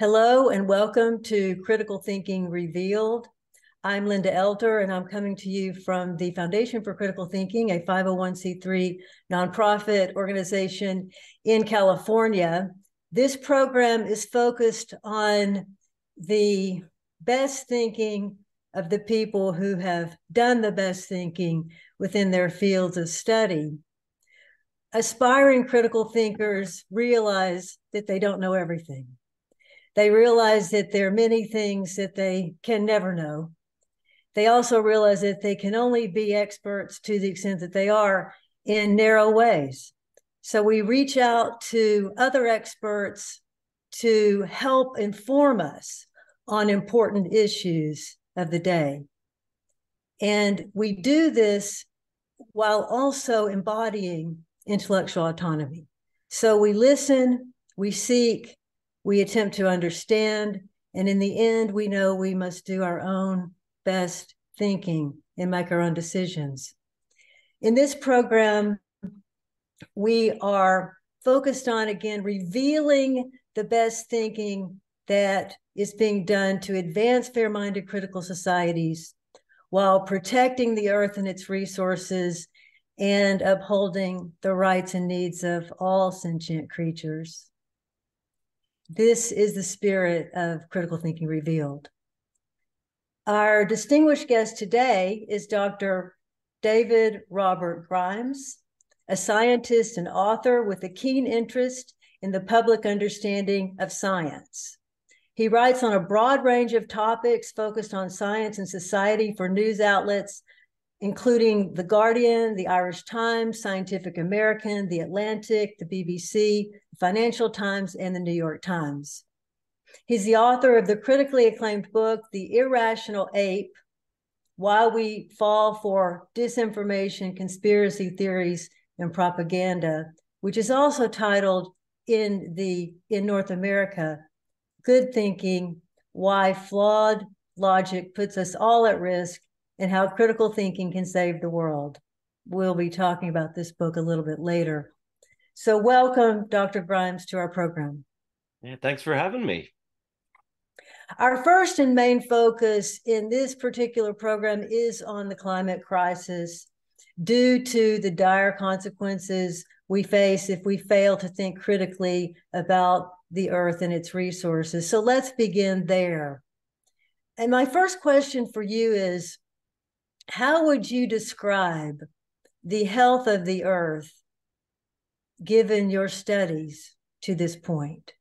Hello and welcome to Critical Thinking Revealed. I'm Linda Elder, and I'm coming to you from the Foundation for Critical Thinking, a 501c3 nonprofit organization in California. This program is focused on the best thinking of the people who have done the best thinking within their fields of study. Aspiring critical thinkers realize that they don't know everything they realize that there are many things that they can never know. They also realize that they can only be experts to the extent that they are in narrow ways. So we reach out to other experts to help inform us on important issues of the day. And we do this while also embodying intellectual autonomy. So we listen, we seek, we attempt to understand, and in the end, we know we must do our own best thinking and make our own decisions. In this program, we are focused on again revealing the best thinking that is being done to advance fair minded critical societies while protecting the earth and its resources and upholding the rights and needs of all sentient creatures. This is the spirit of critical thinking revealed. Our distinguished guest today is Dr. David Robert Grimes, a scientist and author with a keen interest in the public understanding of science. He writes on a broad range of topics focused on science and society for news outlets including The Guardian, The Irish Times, Scientific American, The Atlantic, the BBC, Financial Times, and the New York Times. He's the author of the critically acclaimed book, The Irrational Ape Why We Fall for Disinformation, Conspiracy Theories, and Propaganda, which is also titled in the in North America, Good Thinking, Why Flawed Logic Puts Us All at Risk and how critical thinking can save the world. We'll be talking about this book a little bit later. So, welcome, Dr. Grimes, to our program. Yeah, thanks for having me. Our first and main focus in this particular program is on the climate crisis due to the dire consequences we face if we fail to think critically about the earth and its resources. So let's begin there. And my first question for you is how would you describe the health of the earth given your studies to this point?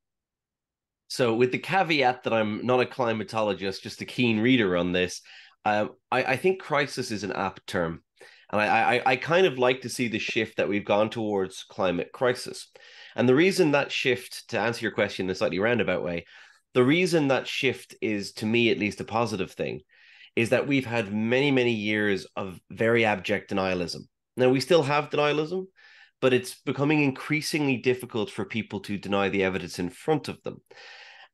So, with the caveat that I'm not a climatologist, just a keen reader on this, um, I, I, think crisis is an apt term. And I, I, I kind of like to see the shift that we've gone towards climate crisis. And the reason that shift, to answer your question in a slightly roundabout way, the reason that shift is, to me at least, a positive thing is that we've had many, many years of very abject denialism. Now, we still have denialism, but it's becoming increasingly difficult for people to deny the evidence in front of them.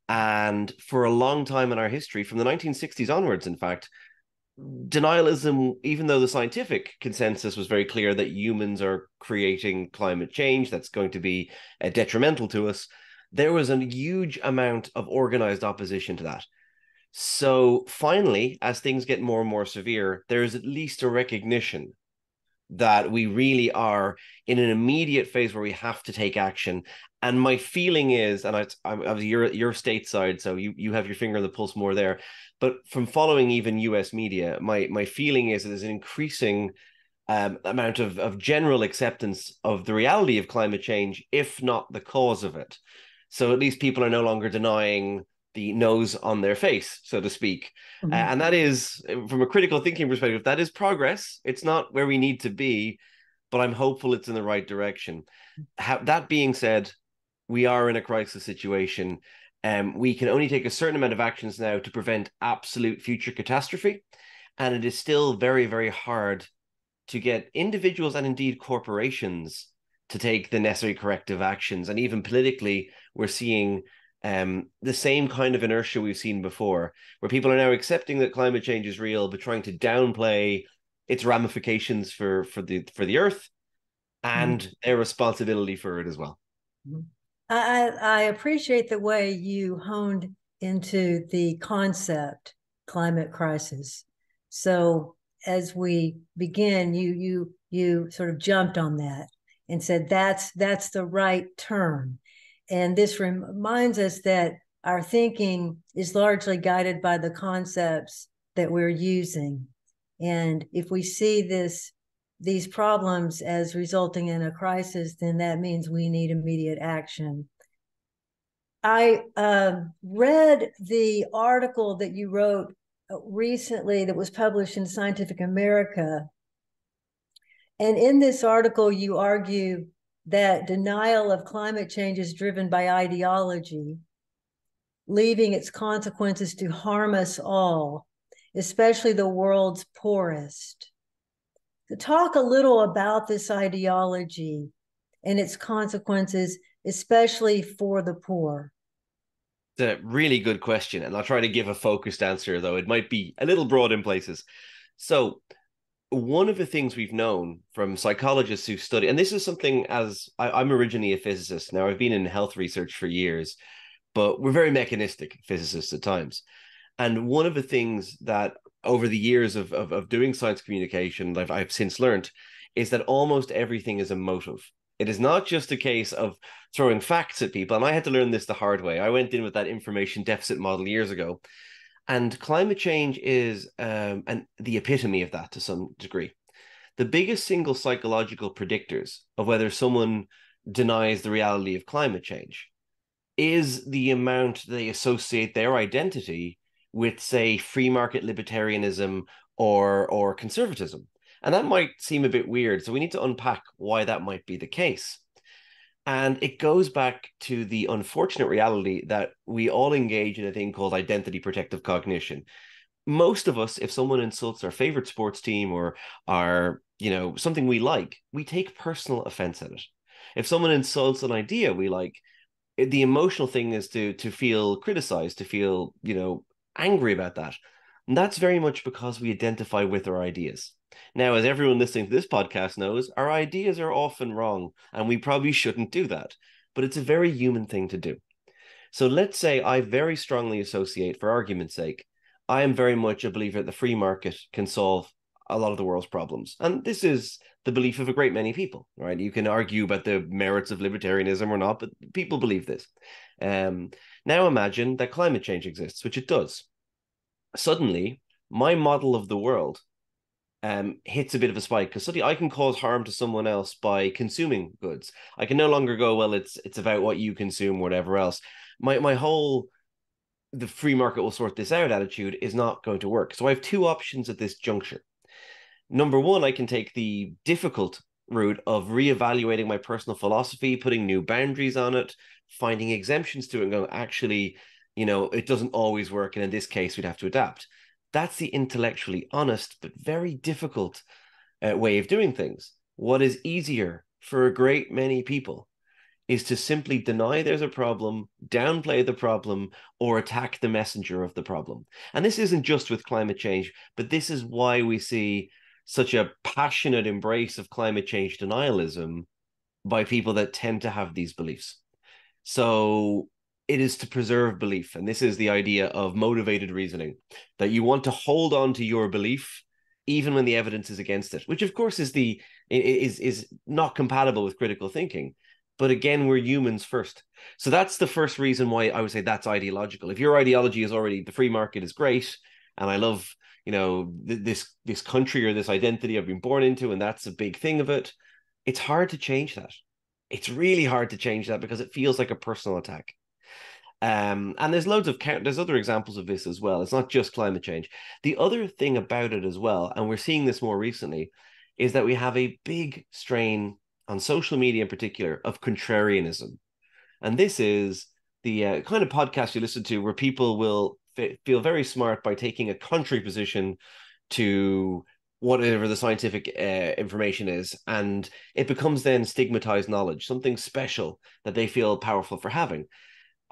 And for a long time in our history, from the 1960s onwards, in fact, denialism, even though the scientific consensus was very clear that humans are creating climate change that's going to be uh, detrimental to us, there was a huge amount of organized opposition to that. So finally, as things get more and more severe, there's at least a recognition that we really are in an immediate phase where we have to take action. And my feeling is, and I, I'm, I you're you're stateside, so you you have your finger on the pulse more there. But from following even U.S. media, my my feeling is that there's an increasing um, amount of of general acceptance of the reality of climate change, if not the cause of it. So at least people are no longer denying the nose on their face, so to speak. Mm-hmm. Uh, and that is, from a critical thinking perspective, that is progress. It's not where we need to be, but I'm hopeful it's in the right direction. that being said, we are in a crisis situation. Um, we can only take a certain amount of actions now to prevent absolute future catastrophe. And it is still very, very hard to get individuals and indeed corporations to take the necessary corrective actions. And even politically, we're seeing um, the same kind of inertia we've seen before, where people are now accepting that climate change is real, but trying to downplay its ramifications for for the for the earth and mm-hmm. their responsibility for it as well. Mm-hmm. I, I appreciate the way you honed into the concept climate crisis. So as we begin, you you you sort of jumped on that and said that's that's the right term. And this reminds us that our thinking is largely guided by the concepts that we're using. And if we see this these problems as resulting in a crisis, then that means we need immediate action. I uh, read the article that you wrote uh, recently that was published in Scientific America. And in this article, you argue that denial of climate change is driven by ideology, leaving its consequences to harm us all, especially the world's poorest to talk a little about this ideology and its consequences, especially for the poor? It's a really good question, and I'll try to give a focused answer, though it might be a little broad in places. So, one of the things we've known from psychologists who study, and this is something as I, am originally a physicist. Now, I've been in health research for years, but we're very mechanistic physicists at times. And one of the things that over the years of, of, of doing science communication, I've, I've since learned, is that almost everything is emotive. It is not just a case of throwing facts at people. And I had to learn this the hard way. I went in with that information deficit model years ago. And climate change is um, and the epitome of that to some degree. The biggest single psychological predictors of whether someone denies the reality of climate change is the amount they associate their identity with say free market libertarianism or or conservatism and that might seem a bit weird so we need to unpack why that might be the case and it goes back to the unfortunate reality that we all engage in a thing called identity protective cognition most of us if someone insults our favorite sports team or our you know something we like we take personal offense at it if someone insults an idea we like the emotional thing is to to feel criticized to feel you know angry about that. And that's very much because we identify with our ideas. Now, as everyone listening to this podcast knows, our ideas are often wrong, and we probably shouldn't do that. But it's a very human thing to do. So let's say I very strongly associate, for argument's sake, I am very much a believer that the free market can solve a lot of the world's problems. And this is the belief of a great many people, right? You can argue about the merits of libertarianism or not, but people believe this. Um, now imagine that climate change exists, which it does. Suddenly, my model of the world um, hits a bit of a spike because suddenly I can cause harm to someone else by consuming goods. I can no longer go, well, it's it's about what you consume, whatever else. My my whole the free market will sort this out attitude is not going to work. So I have two options at this juncture. Number one, I can take the difficult route of reevaluating my personal philosophy, putting new boundaries on it, finding exemptions to it, and going, actually, you know, it doesn't always work. And in this case, we'd have to adapt. That's the intellectually honest, but very difficult uh, way of doing things. What is easier for a great many people is to simply deny there's a problem, downplay the problem, or attack the messenger of the problem. And this isn't just with climate change, but this is why we see such a passionate embrace of climate change denialism by people that tend to have these beliefs. So it is to preserve belief. And this is the idea of motivated reasoning that you want to hold on to your belief even when the evidence is against it, which of course is the is is not compatible with critical thinking. But again, we're humans first. So that's the first reason why I would say that's ideological. If your ideology is already the free market is great, and I love, you know, th- this this country or this identity I've been born into, and that's a big thing of it, it's hard to change that it's really hard to change that because it feels like a personal attack. Um, and there's loads of. There's other examples of this as well. It's not just climate change. The other thing about it as well, and we're seeing this more recently, is that we have a big strain on social media in particular of contrarianism, and this is the uh, kind of podcast you listen to where people will feel very smart by taking a contrary position to whatever the scientific uh, information is and it becomes then stigmatized knowledge something special that they feel powerful for having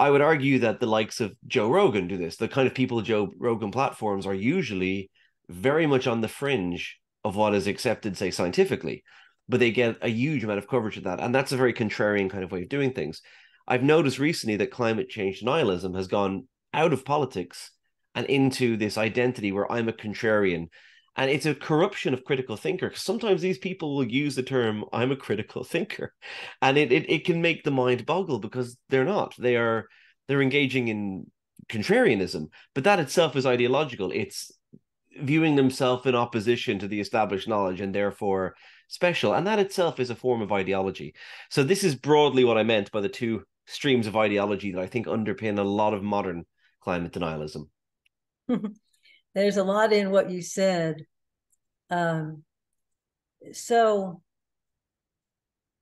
i would argue that the likes of joe rogan do this the kind of people joe rogan platforms are usually very much on the fringe of what is accepted say scientifically but they get a huge amount of coverage of that and that's a very contrarian kind of way of doing things I've noticed recently that climate change denialism has gone out of politics and into this identity where I'm a contrarian. And it's a corruption of critical thinker. Sometimes these people will use the term "I'm a critical thinker," and it, it it can make the mind boggle because they're not. They are they're engaging in contrarianism, but that itself is ideological. It's viewing themselves in opposition to the established knowledge and therefore special. And that itself is a form of ideology. So, this is broadly what I meant by the two streams of ideology that I think underpin a lot of modern climate denialism. There's a lot in what you said. Um, so,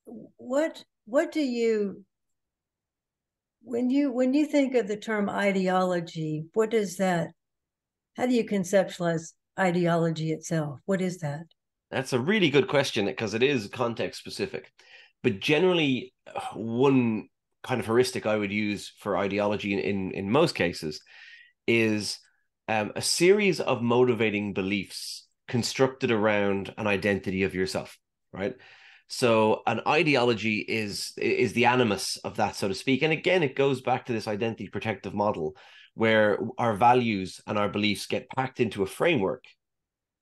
what what do you when you when you think of the term ideology? What does that? How do you conceptualize ideology itself? What is that? That's a really good question because it is context specific. But generally, one kind of heuristic I would use for ideology in in, in most cases is um, a series of motivating beliefs constructed around an identity of yourself, right? So an ideology is is the animus of that, so to speak. And again, it goes back to this identity protective model where our values and our beliefs get packed into a framework,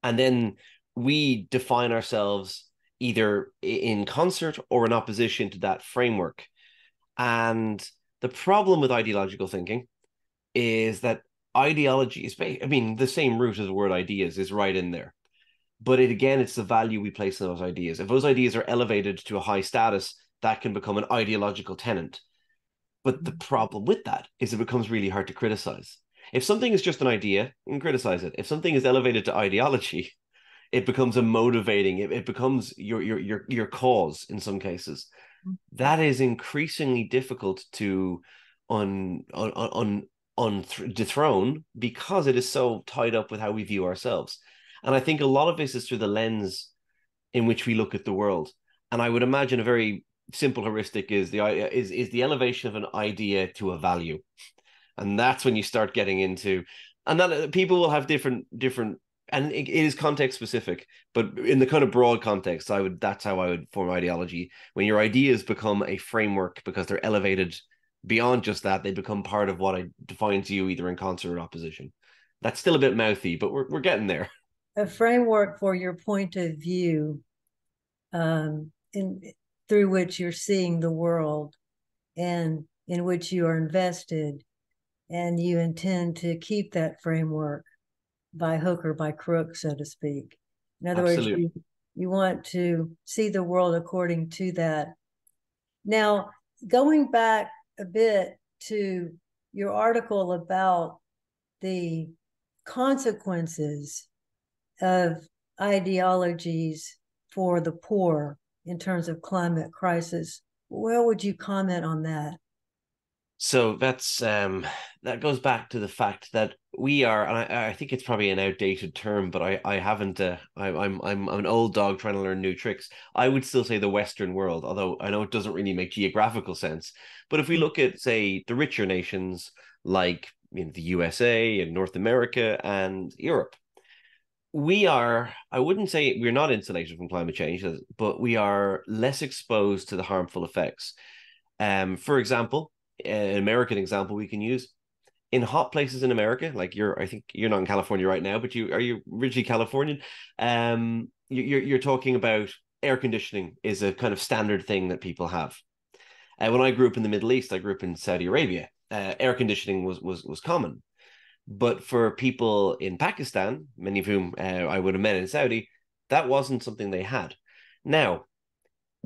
and then we define ourselves either in concert or in opposition to that framework. And the problem with ideological thinking is that ideology is, I mean, the same root as the word ideas is right in there. But it again, it's the value we place in those ideas. If those ideas are elevated to a high status, that can become an ideological tenant. But the problem with that is it becomes really hard to criticize. If something is just an idea, you can criticize it. If something is elevated to ideology, it becomes a motivating, it, it becomes your your your your cause in some cases. Mm-hmm. That is increasingly difficult to un, un, un, on dethrone because it is so tied up with how we view ourselves. And I think a lot of this is through the lens in which we look at the world. And I would imagine a very simple heuristic is the is is the elevation of an idea to a value, and that's when you start getting into, and uh, people will have different different. And it is context specific, but in the kind of broad context, I would that's how I would form ideology. When your ideas become a framework because they're elevated beyond just that, they become part of what I defines you either in concert or opposition. That's still a bit mouthy, but we're we're getting there. A framework for your point of view, um, in through which you're seeing the world, and in which you are invested, and you intend to keep that framework by hook or by crook, so to speak. In other Absolutely. words, you, you want to see the world according to that. Now, going back a bit to your article about the consequences of ideologies for the poor in terms of climate crisis. Where would you comment on that? So that's um, that goes back to the fact that we are, and I, I think it's probably an outdated term, but I I haven't. Uh, I, I'm I'm I'm an old dog trying to learn new tricks. I would still say the Western world, although I know it doesn't really make geographical sense. But if we look at say the richer nations like you know, the USA and North America and Europe, we are i wouldn't say we're not insulated from climate change but we are less exposed to the harmful effects um, for example an American example we can use in hot places in America, like you're, I think you're not in California right now, but you are you originally Californian. Um, you're you're talking about air conditioning is a kind of standard thing that people have. Uh, when I grew up in the Middle East, I grew up in Saudi Arabia. Uh, air conditioning was was was common, but for people in Pakistan, many of whom uh, I would have met in Saudi, that wasn't something they had. Now,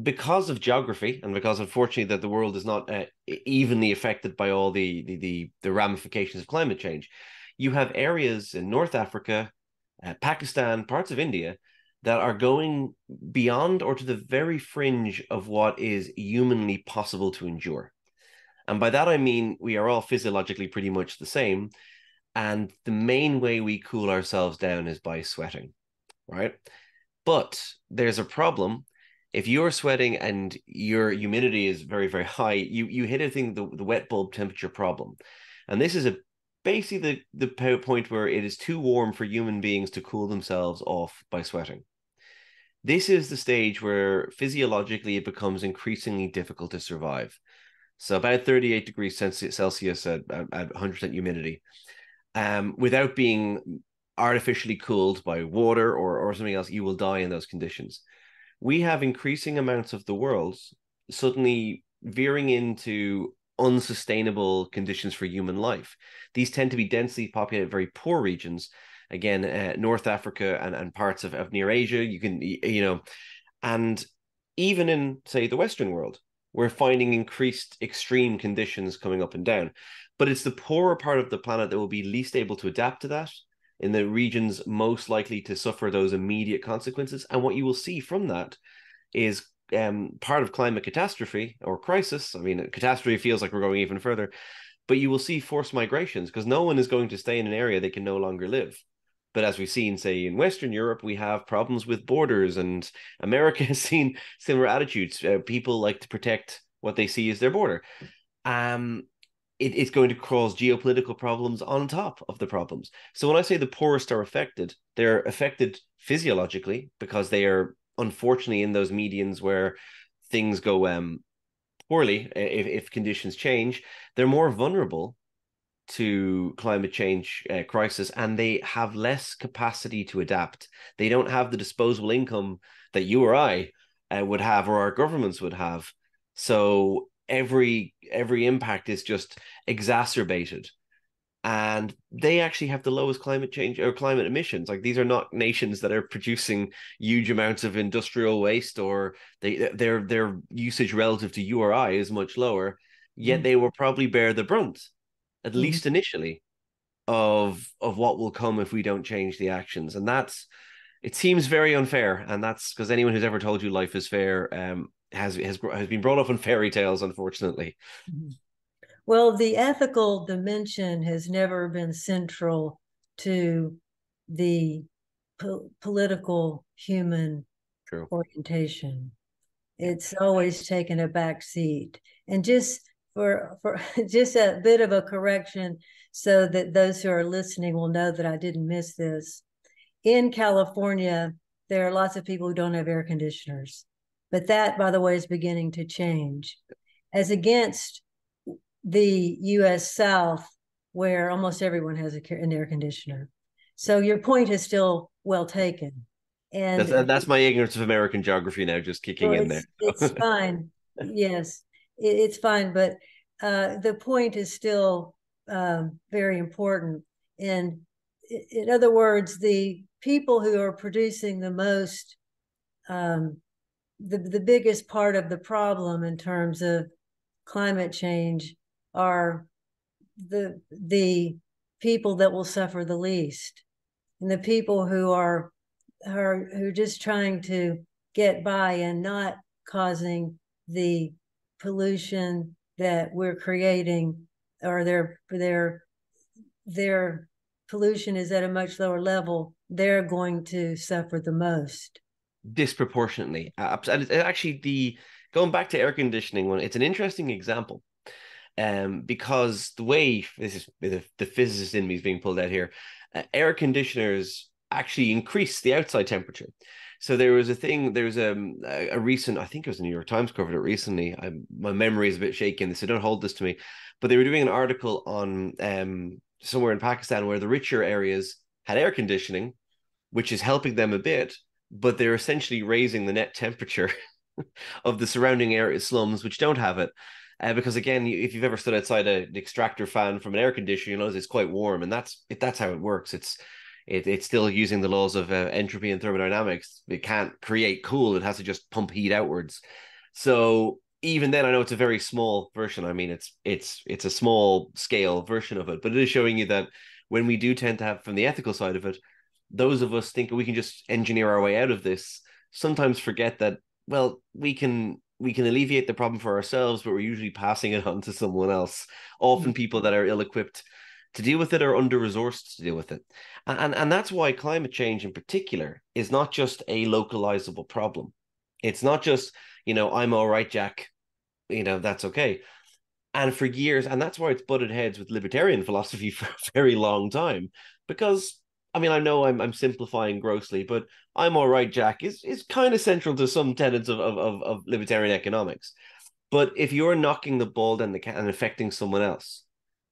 because of geography and because unfortunately that the world is not uh, evenly affected by all the, the, the the ramifications of climate change you have areas in north africa uh, pakistan parts of india that are going beyond or to the very fringe of what is humanly possible to endure. And by that i mean we are all physiologically pretty much the same and the main way we cool ourselves down is by sweating right? But there's a problem if you're sweating and your humidity is very very high you you hit a thing the, the wet bulb temperature problem. And this is a basically the the point where it is too warm for human beings to cool themselves off by sweating. This is the stage where physiologically it becomes increasingly difficult to survive. So about 38 degrees Celsius at, at 100% humidity, um, without being artificially cooled by water or, or something else, you will die in those conditions. We have increasing amounts of the world suddenly veering into unsustainable conditions for human life. These tend to be densely populated, very poor regions. Again, uh, North Africa and, and parts of, of near Asia, you can, you know, and even in, say, the Western world, we're finding increased extreme conditions coming up and down. But it's the poorer part of the planet that will be least able to adapt to that in the regions most likely to suffer those immediate consequences. And what you will see from that is um, part of climate catastrophe or crisis. I mean, catastrophe feels like we're going even further, but you will see forced migrations because no one is going to stay in an area they can no longer live. But as we've seen, say in Western Europe, we have problems with borders, and America has seen similar attitudes. Uh, people like to protect what they see as their border. Um, it, it's going to cause geopolitical problems on top of the problems. So when I say the poorest are affected, they're affected physiologically because they are unfortunately in those medians where things go um, poorly if, if conditions change. They're more vulnerable to climate change uh, crisis and they have less capacity to adapt they don't have the disposable income that you or i uh, would have or our governments would have so every every impact is just exacerbated. And they actually have the lowest climate change or climate emissions. Like these are not nations that are producing huge amounts of industrial waste or they their their usage relative to URI is much lower. Yet mm. they will probably bear the brunt at mm-hmm. least initially, of of what will come if we don't change the actions, and that's it seems very unfair, and that's because anyone who's ever told you life is fair um, has has has been brought up in fairy tales, unfortunately. Mm-hmm. Well, the ethical dimension has never been central to the po- political human True. orientation. It's always taken a back seat. And just for for just a bit of a correction so that those who are listening will know that I didn't miss this. In California, there are lots of people who don't have air conditioners. But that, by the way, is beginning to change. As against the US South, where almost everyone has a, an air conditioner. So your point is still well taken. And that's, that's my ignorance of American geography now, just kicking well, in there. it's fine. Yes it's fine, but uh, the point is still um, very important. And in other words, the people who are producing the most, um, the, the biggest part of the problem in terms of climate change are the the people that will suffer the least. And the people who are are who are just trying to get by and not causing the pollution that we're creating or their their their pollution is at a much lower level they're going to suffer the most disproportionately and actually the going back to air conditioning one it's an interesting example um because the way this is the, the physicist in me is being pulled out here uh, air conditioners actually increase the outside temperature so there was a thing. There was um, a, a recent. I think it was the New York Times covered it recently. I, my memory is a bit shaky, so don't hold this to me. But they were doing an article on um, somewhere in Pakistan where the richer areas had air conditioning, which is helping them a bit, but they're essentially raising the net temperature of the surrounding area slums which don't have it. Uh, because again, if you've ever stood outside a, an extractor fan from an air conditioner, you know it's quite warm, and that's that's how it works. It's it, it's still using the laws of uh, entropy and thermodynamics. It can't create cool; it has to just pump heat outwards. So even then, I know it's a very small version. I mean, it's it's it's a small scale version of it, but it is showing you that when we do tend to have from the ethical side of it, those of us think we can just engineer our way out of this. Sometimes forget that well, we can we can alleviate the problem for ourselves, but we're usually passing it on to someone else. Often mm-hmm. people that are ill equipped to deal with it or under resourced to deal with it. And, and that's why climate change in particular is not just a localizable problem. It's not just, you know, I'm all right, Jack, you know, that's okay. And for years, and that's why it's butted heads with libertarian philosophy for a very long time. Because I mean, I know I'm I'm simplifying grossly, but I'm all right, Jack, is is kind of central to some tenets of, of, of, of libertarian economics. But if you're knocking the ball down the can and affecting someone else,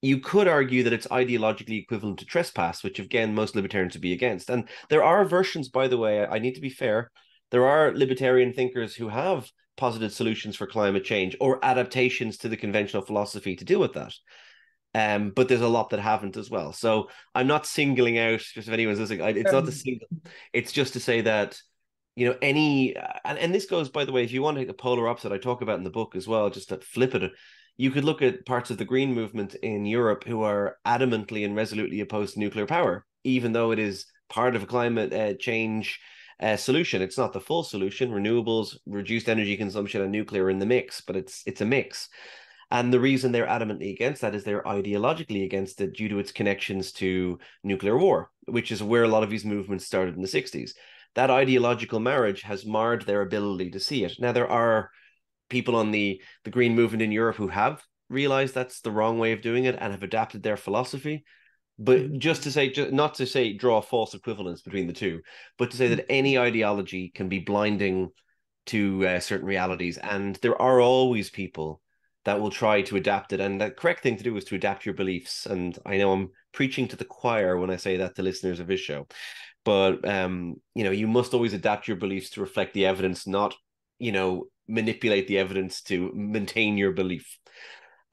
you could argue that it's ideologically equivalent to trespass, which again most libertarians would be against. And there are versions, by the way. I need to be fair. There are libertarian thinkers who have posited solutions for climate change or adaptations to the conventional philosophy to deal with that. Um, but there's a lot that haven't as well. So I'm not singling out just if anyone's listening. It's not to single. It's just to say that you know any and, and this goes by the way if you want to take the polar opposite i talk about in the book as well just to flip it you could look at parts of the green movement in europe who are adamantly and resolutely opposed to nuclear power even though it is part of a climate uh, change uh, solution it's not the full solution renewables reduced energy consumption and nuclear in the mix but it's it's a mix and the reason they're adamantly against that is they're ideologically against it due to its connections to nuclear war, which is where a lot of these movements started in the 60s that ideological marriage has marred their ability to see it. Now there are people on the the green movement in Europe who have realized that's the wrong way of doing it and have adapted their philosophy. But mm-hmm. just to say, just, not to say draw a false equivalence between the two, but to say that any ideology can be blinding to uh, certain realities, and there are always people that will try to adapt it. And the correct thing to do is to adapt your beliefs. And I know I'm preaching to the choir when I say that to listeners of this show, but um, you know, you must always adapt your beliefs to reflect the evidence, not you know manipulate the evidence to maintain your belief.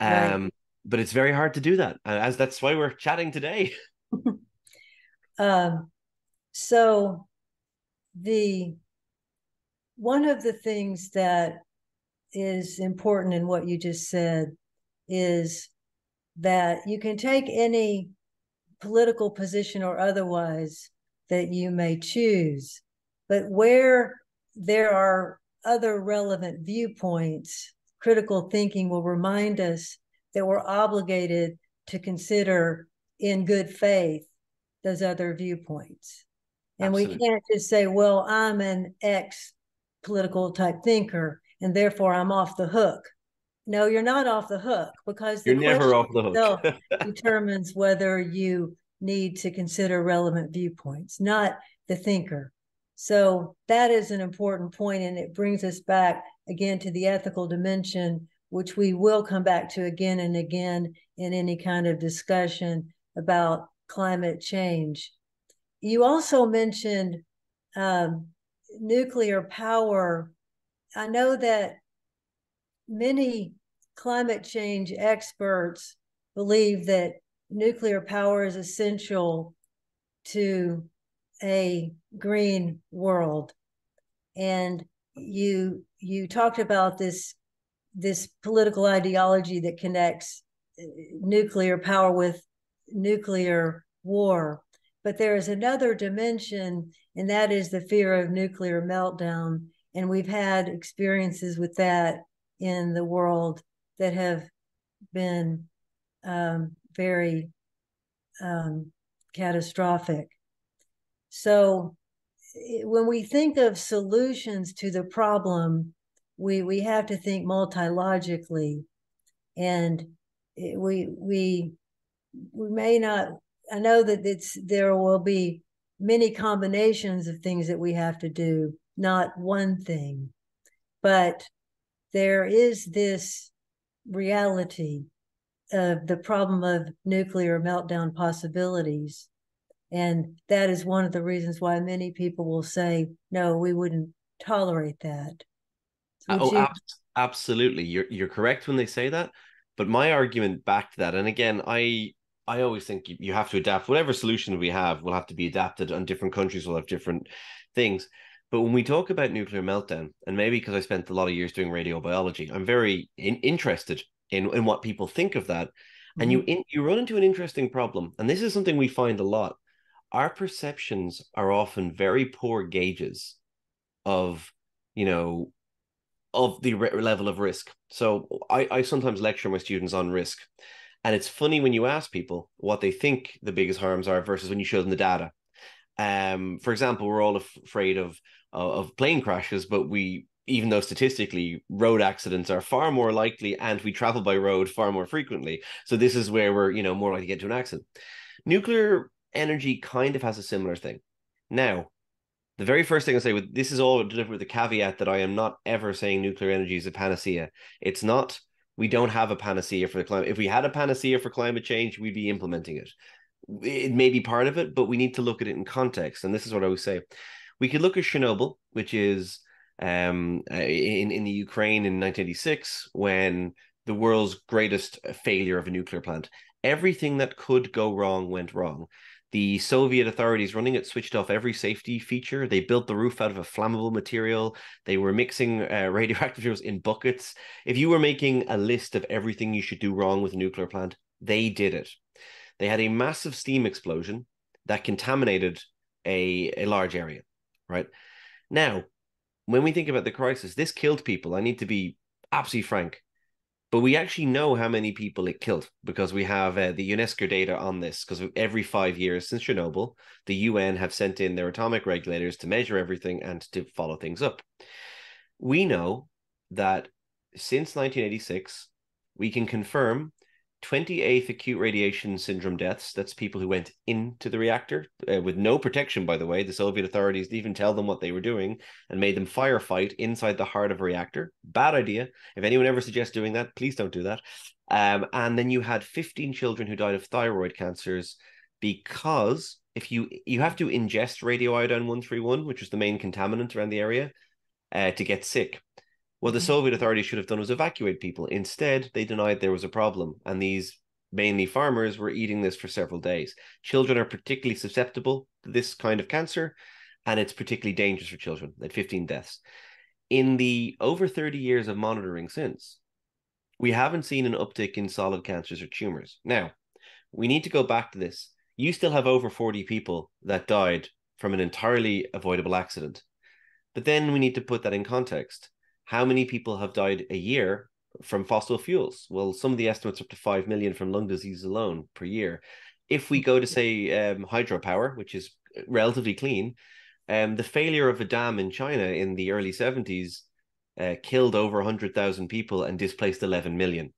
Um, right. but it's very hard to do that, as that's why we're chatting today. um, so the one of the things that is important in what you just said is that you can take any political position or otherwise that you may choose. But where there are other relevant viewpoints, critical thinking will remind us that we're obligated to consider in good faith those other viewpoints. And Absolutely. we can't just say, well, I'm an ex political type thinker, and therefore I'm off the hook. No, you're not off the hook because you're never off the hook. determines whether you need to consider relevant viewpoints, not the thinker. So that is an important point, and it brings us back again to the ethical dimension, which we will come back to again and again in any kind of discussion about climate change. You also mentioned um, nuclear power. I know that many climate change experts believe that nuclear power is essential to a green world. And you you talked about this this political ideology that connects uh, nuclear power with nuclear war. But there is another dimension and that is the fear of nuclear meltdown and we've had experiences with that in the world that have been um, very um, catastrophic. So when we think of solutions to the problem, we we have to think multi-logically, and we we we may not. I know that it's there will be many combinations of things that we have to do, not one thing, but there is this reality of the problem of nuclear meltdown possibilities. And that is one of the reasons why many people will say, no, we wouldn't tolerate that. Uh, Would oh, you... ab- absolutely. You're, you're correct when they say that. But my argument back to that, and again, I I always think you, you have to adapt. Whatever solution we have will have to be adapted, and different countries will have different things. But when we talk about nuclear meltdown, and maybe because I spent a lot of years doing radiobiology, I'm very in, interested in, in what people think of that. Mm-hmm. And you mm-hmm. in, you run into an interesting problem. And this is something we find a lot. Our perceptions are often very poor gauges of, you know, of the re- level of risk. So I, I sometimes lecture my students on risk. And it's funny when you ask people what they think the biggest harms are versus when you show them the data. Um, for example, we're all af- afraid of of plane crashes, but we even though statistically road accidents are far more likely and we travel by road far more frequently so this is where we're you know more likely to get to an accident nuclear energy kind of has a similar thing now the very first thing I say with this is all delivered with the caveat that I am not ever saying nuclear energy is a panacea. It's not. We don't have a panacea for the climate. If we had a panacea for climate change, we'd be implementing it. It may be part of it, but we need to look at it in context. And this is what I would say. We could look at Chernobyl, which is um, uh, in in the Ukraine in 1986 when the world's greatest failure of a nuclear plant. Everything that could go wrong went wrong. The Soviet authorities running it switched off every safety feature. They built the roof out of a flammable material. They were mixing uh, radioactive fuels in buckets. If you were making a list of everything you should do wrong with a nuclear plant, they did it. They had a massive steam explosion that contaminated a, a large area, right? Now, when we think about the crisis, this killed people. I need to be absolutely frank but we actually know how many people it killed because we have uh, the UNESCO data on this. Because every five years since Chernobyl, the UN have sent in their atomic regulators to measure everything and to follow things up. We know that since 1986, we can confirm 28th acute radiation syndrome deaths. That's people who went into the reactor uh, with no protection, by the way. The Soviet authorities didn't even tell them what they were doing and made them firefight inside the heart of a reactor. Bad idea. If anyone ever suggests doing that, please don't do that. Um, and then you had 15 children who died of thyroid cancers because if you you have to ingest radioiodine 131, which is the main contaminant around the area, uh, to get sick. What the mm-hmm. Soviet authorities should have done was evacuate people. Instead, they denied there was a problem, and these mainly farmers were eating this for several days. Children are particularly susceptible to this kind of cancer, and it's particularly dangerous for children. At 15 deaths. In the over 30 years of monitoring since, we haven't seen an uptick in solid cancers or tumors. Now, we need to go back to this. You still have over 40 people that died from an entirely avoidable accident. But then we need to put that in context how many people have died a year from fossil fuels? Well, some of the estimates up to 5 million from lung disease alone per year. If we go to, say, um, hydropower, which is relatively clean, um, the failure of a dam in China in the early 70s uh, killed over 100,000 people and displaced 11 million.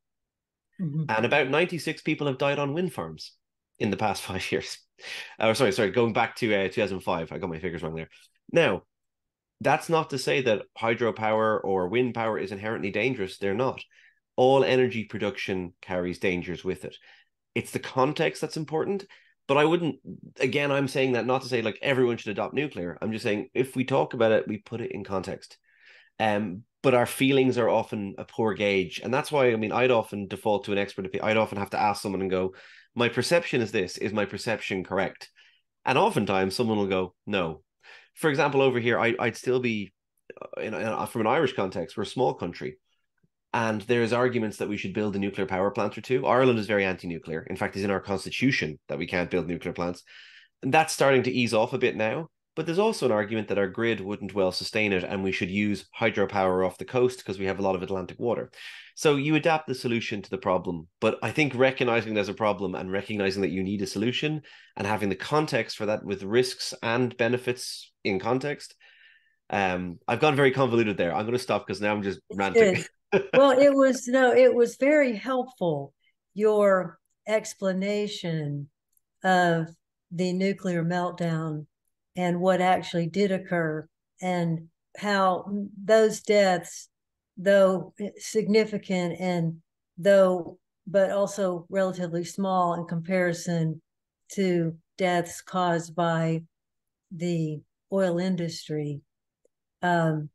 Mm-hmm. And about 96 people have died on wind farms in the past five years. Oh, sorry, sorry, going back to uh, 2005. I got my figures wrong there. Now, that's not to say that hydropower or wind power is inherently dangerous. They're not. All energy production carries dangers with it. It's the context that's important. But I wouldn't, again, I'm saying that not to say like everyone should adopt nuclear. I'm just saying if we talk about it, we put it in context. Um, but our feelings are often a poor gauge. And that's why, I mean, I'd often default to an expert. I'd often have to ask someone and go, my perception is this. Is my perception correct? And oftentimes someone will go, no, for example, over here, I, would still be, uh, in, in, from an Irish context, we're a small country. And there's arguments that we should build a nuclear power plant or two. Ireland is very anti-nuclear. In fact, it's in our constitution that we can't build nuclear plants. And that's starting to ease off a bit now. But there's also an argument that our grid wouldn't well sustain it, and we should use hydropower off the coast because we have a lot of Atlantic water. So you adapt the solution to the problem. But I think recognizing there's a problem and recognizing that you need a solution and having the context for that with risks and benefits in context. Um, I've gone very convoluted there. I'm going to stop because now I'm just ranting. well, it was no, it was very helpful. Your explanation of the nuclear meltdown and what actually did occur and how those deaths though significant and though but also relatively small in comparison to deaths caused by the oil industry um,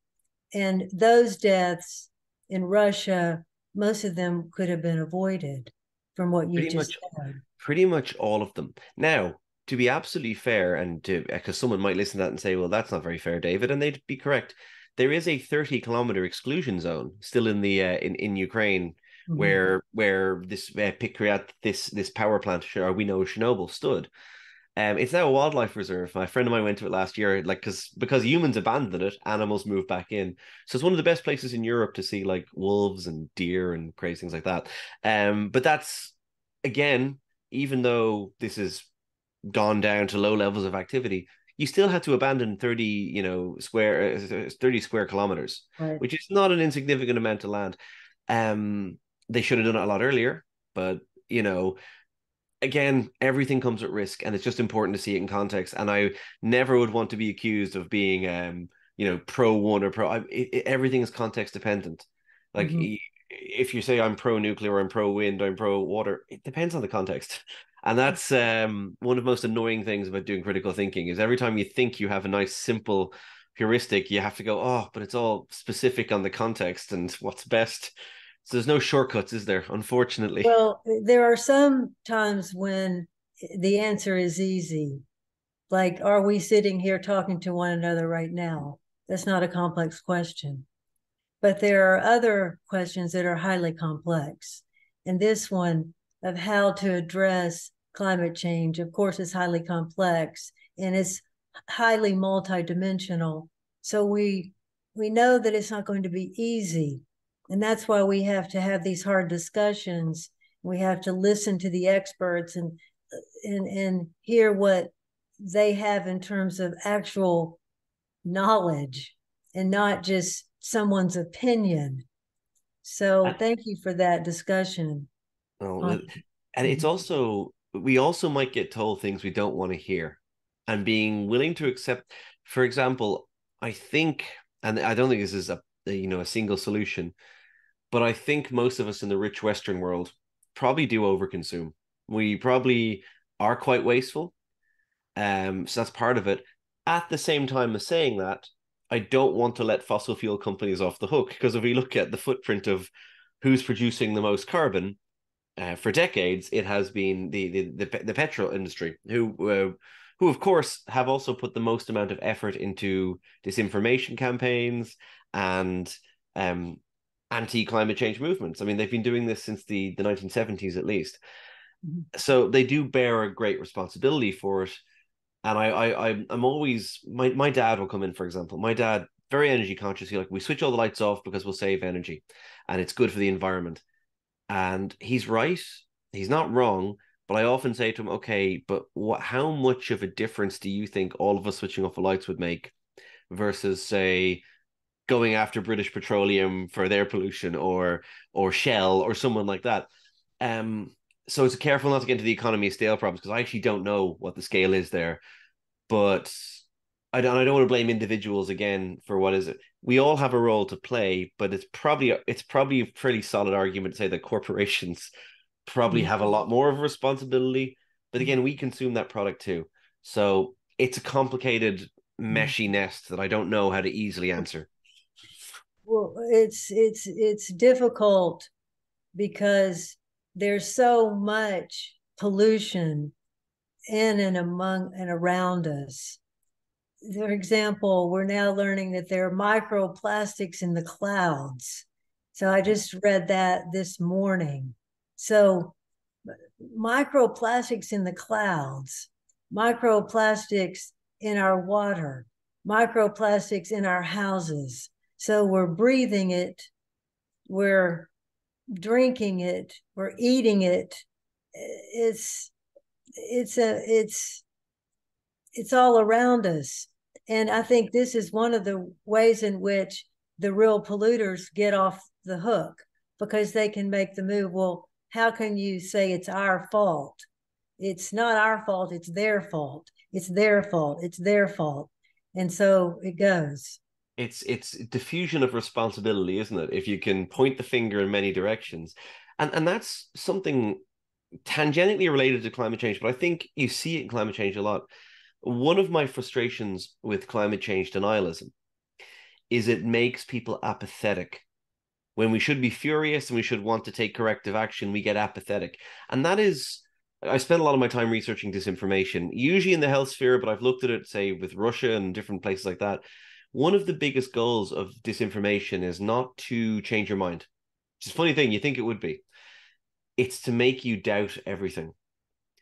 and those deaths in russia most of them could have been avoided from what you pretty just much, said pretty much all of them now to be absolutely fair, and to because someone might listen to that and say, "Well, that's not very fair, David," and they'd be correct. There is a 30 kilometer exclusion zone still in the uh, in in Ukraine mm-hmm. where where this uh, Pripyat, this this power plant, or we know Chernobyl, stood. Um, it's now a wildlife reserve. My friend of mine went to it last year, like because because humans abandoned it, animals moved back in. So it's one of the best places in Europe to see like wolves and deer and crazy things like that. Um, but that's again, even though this has gone down to low levels of activity, you still had to abandon 30, you know, square uh, 30 square kilometers, right. which is not an insignificant amount of land. Um, they should have done it a lot earlier, but you know, again, everything comes at risk, and it's just important to see it in context. And I never would want to be accused of being, um, you know, pro one or pro. I, it, everything is context dependent. Like mm-hmm. if you say I'm pro nuclear, I'm pro wind, I'm pro water, it depends on the context. And that's um, one of the most annoying things about doing critical thinking is every time you think you have a nice, simple heuristic, you have to go, oh, but it's all specific on the context and what's best. So there's no shortcuts, is there? Unfortunately. Well, there are some times when the answer is easy. Like, are we sitting here talking to one another right now? That's not a complex question. But there are other questions that are highly complex. And this one of how to address climate change, of course, is highly complex and it's highly multidimensional. So we we know that it's not going to be easy. And that's why we have to have these hard discussions. We have to listen to the experts and and and hear what they have in terms of actual knowledge and not just someone's opinion. So thank you for that discussion. Oh, um, and it's also we also might get told things we don't want to hear, and being willing to accept. For example, I think, and I don't think this is a you know a single solution, but I think most of us in the rich Western world probably do overconsume. We probably are quite wasteful, um, so that's part of it. At the same time as saying that, I don't want to let fossil fuel companies off the hook because if we look at the footprint of who's producing the most carbon, uh, for decades it has been the the the, the petrol industry who uh, who of course have also put the most amount of effort into disinformation campaigns and um, anti climate change movements. I mean, they've been doing this since the the 1970s at least. Mm-hmm. So they do bear a great responsibility for it and I, I I'm always my my dad will come in, for example. My dad very energy conscious. He like we switch all the lights off because we'll save energy, and it's good for the environment. And he's right. He's not wrong. But I often say to him, okay, but what? How much of a difference do you think all of us switching off the lights would make, versus say going after British Petroleum for their pollution or or Shell or someone like that? Um, so it's careful not to get into the economy of scale problems because I actually don't know what the scale is there. But I don't I don't want to blame individuals again for what is it. We all have a role to play, but it's probably it's probably a pretty solid argument to say that corporations probably mm-hmm. have a lot more of a responsibility. But again, we consume that product too. So it's a complicated, mm-hmm. meshy nest that I don't know how to easily answer. Well, it's it's it's difficult because there's so much pollution in and among and around us. For example, we're now learning that there are microplastics in the clouds. So I just read that this morning. So microplastics in the clouds, microplastics in our water, microplastics in our houses. So we're breathing it, we're drinking it we're eating it. It's it's a it's it's all around us. And i think this is one of the ways in which the real polluters get off the hook because they can make the move well how can you say it's our fault? It's not our fault it's their fault. It's their fault it's their fault. And so it goes it's it's diffusion of responsibility, isn't it? If you can point the finger in many directions, and and that's something tangentially related to climate change, but I think you see it in climate change a lot. One of my frustrations with climate change denialism is it makes people apathetic. When we should be furious and we should want to take corrective action, we get apathetic. And that is, I spent a lot of my time researching disinformation, usually in the health sphere, but I've looked at it, say, with Russia and different places like that one of the biggest goals of disinformation is not to change your mind. It's a funny thing, you think it would be. It's to make you doubt everything.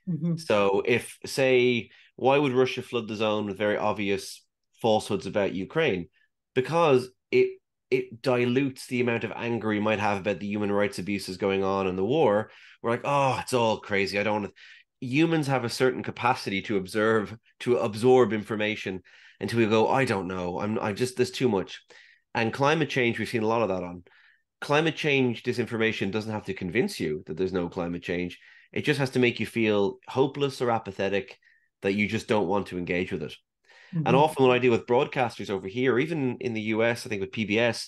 Mm-hmm. So if say, why would Russia flood the zone with very obvious falsehoods about Ukraine? Because it it dilutes the amount of anger you might have about the human rights abuses going on in the war. We're like, oh, it's all crazy. I don't want to humans have a certain capacity to observe to absorb information until we go, I don't know. I'm I just there's too much. And climate change, we've seen a lot of that on. Climate change disinformation doesn't have to convince you that there's no climate change. It just has to make you feel hopeless or apathetic that you just don't want to engage with it. Mm-hmm. And often when I deal with broadcasters over here, even in the US, I think with PBS,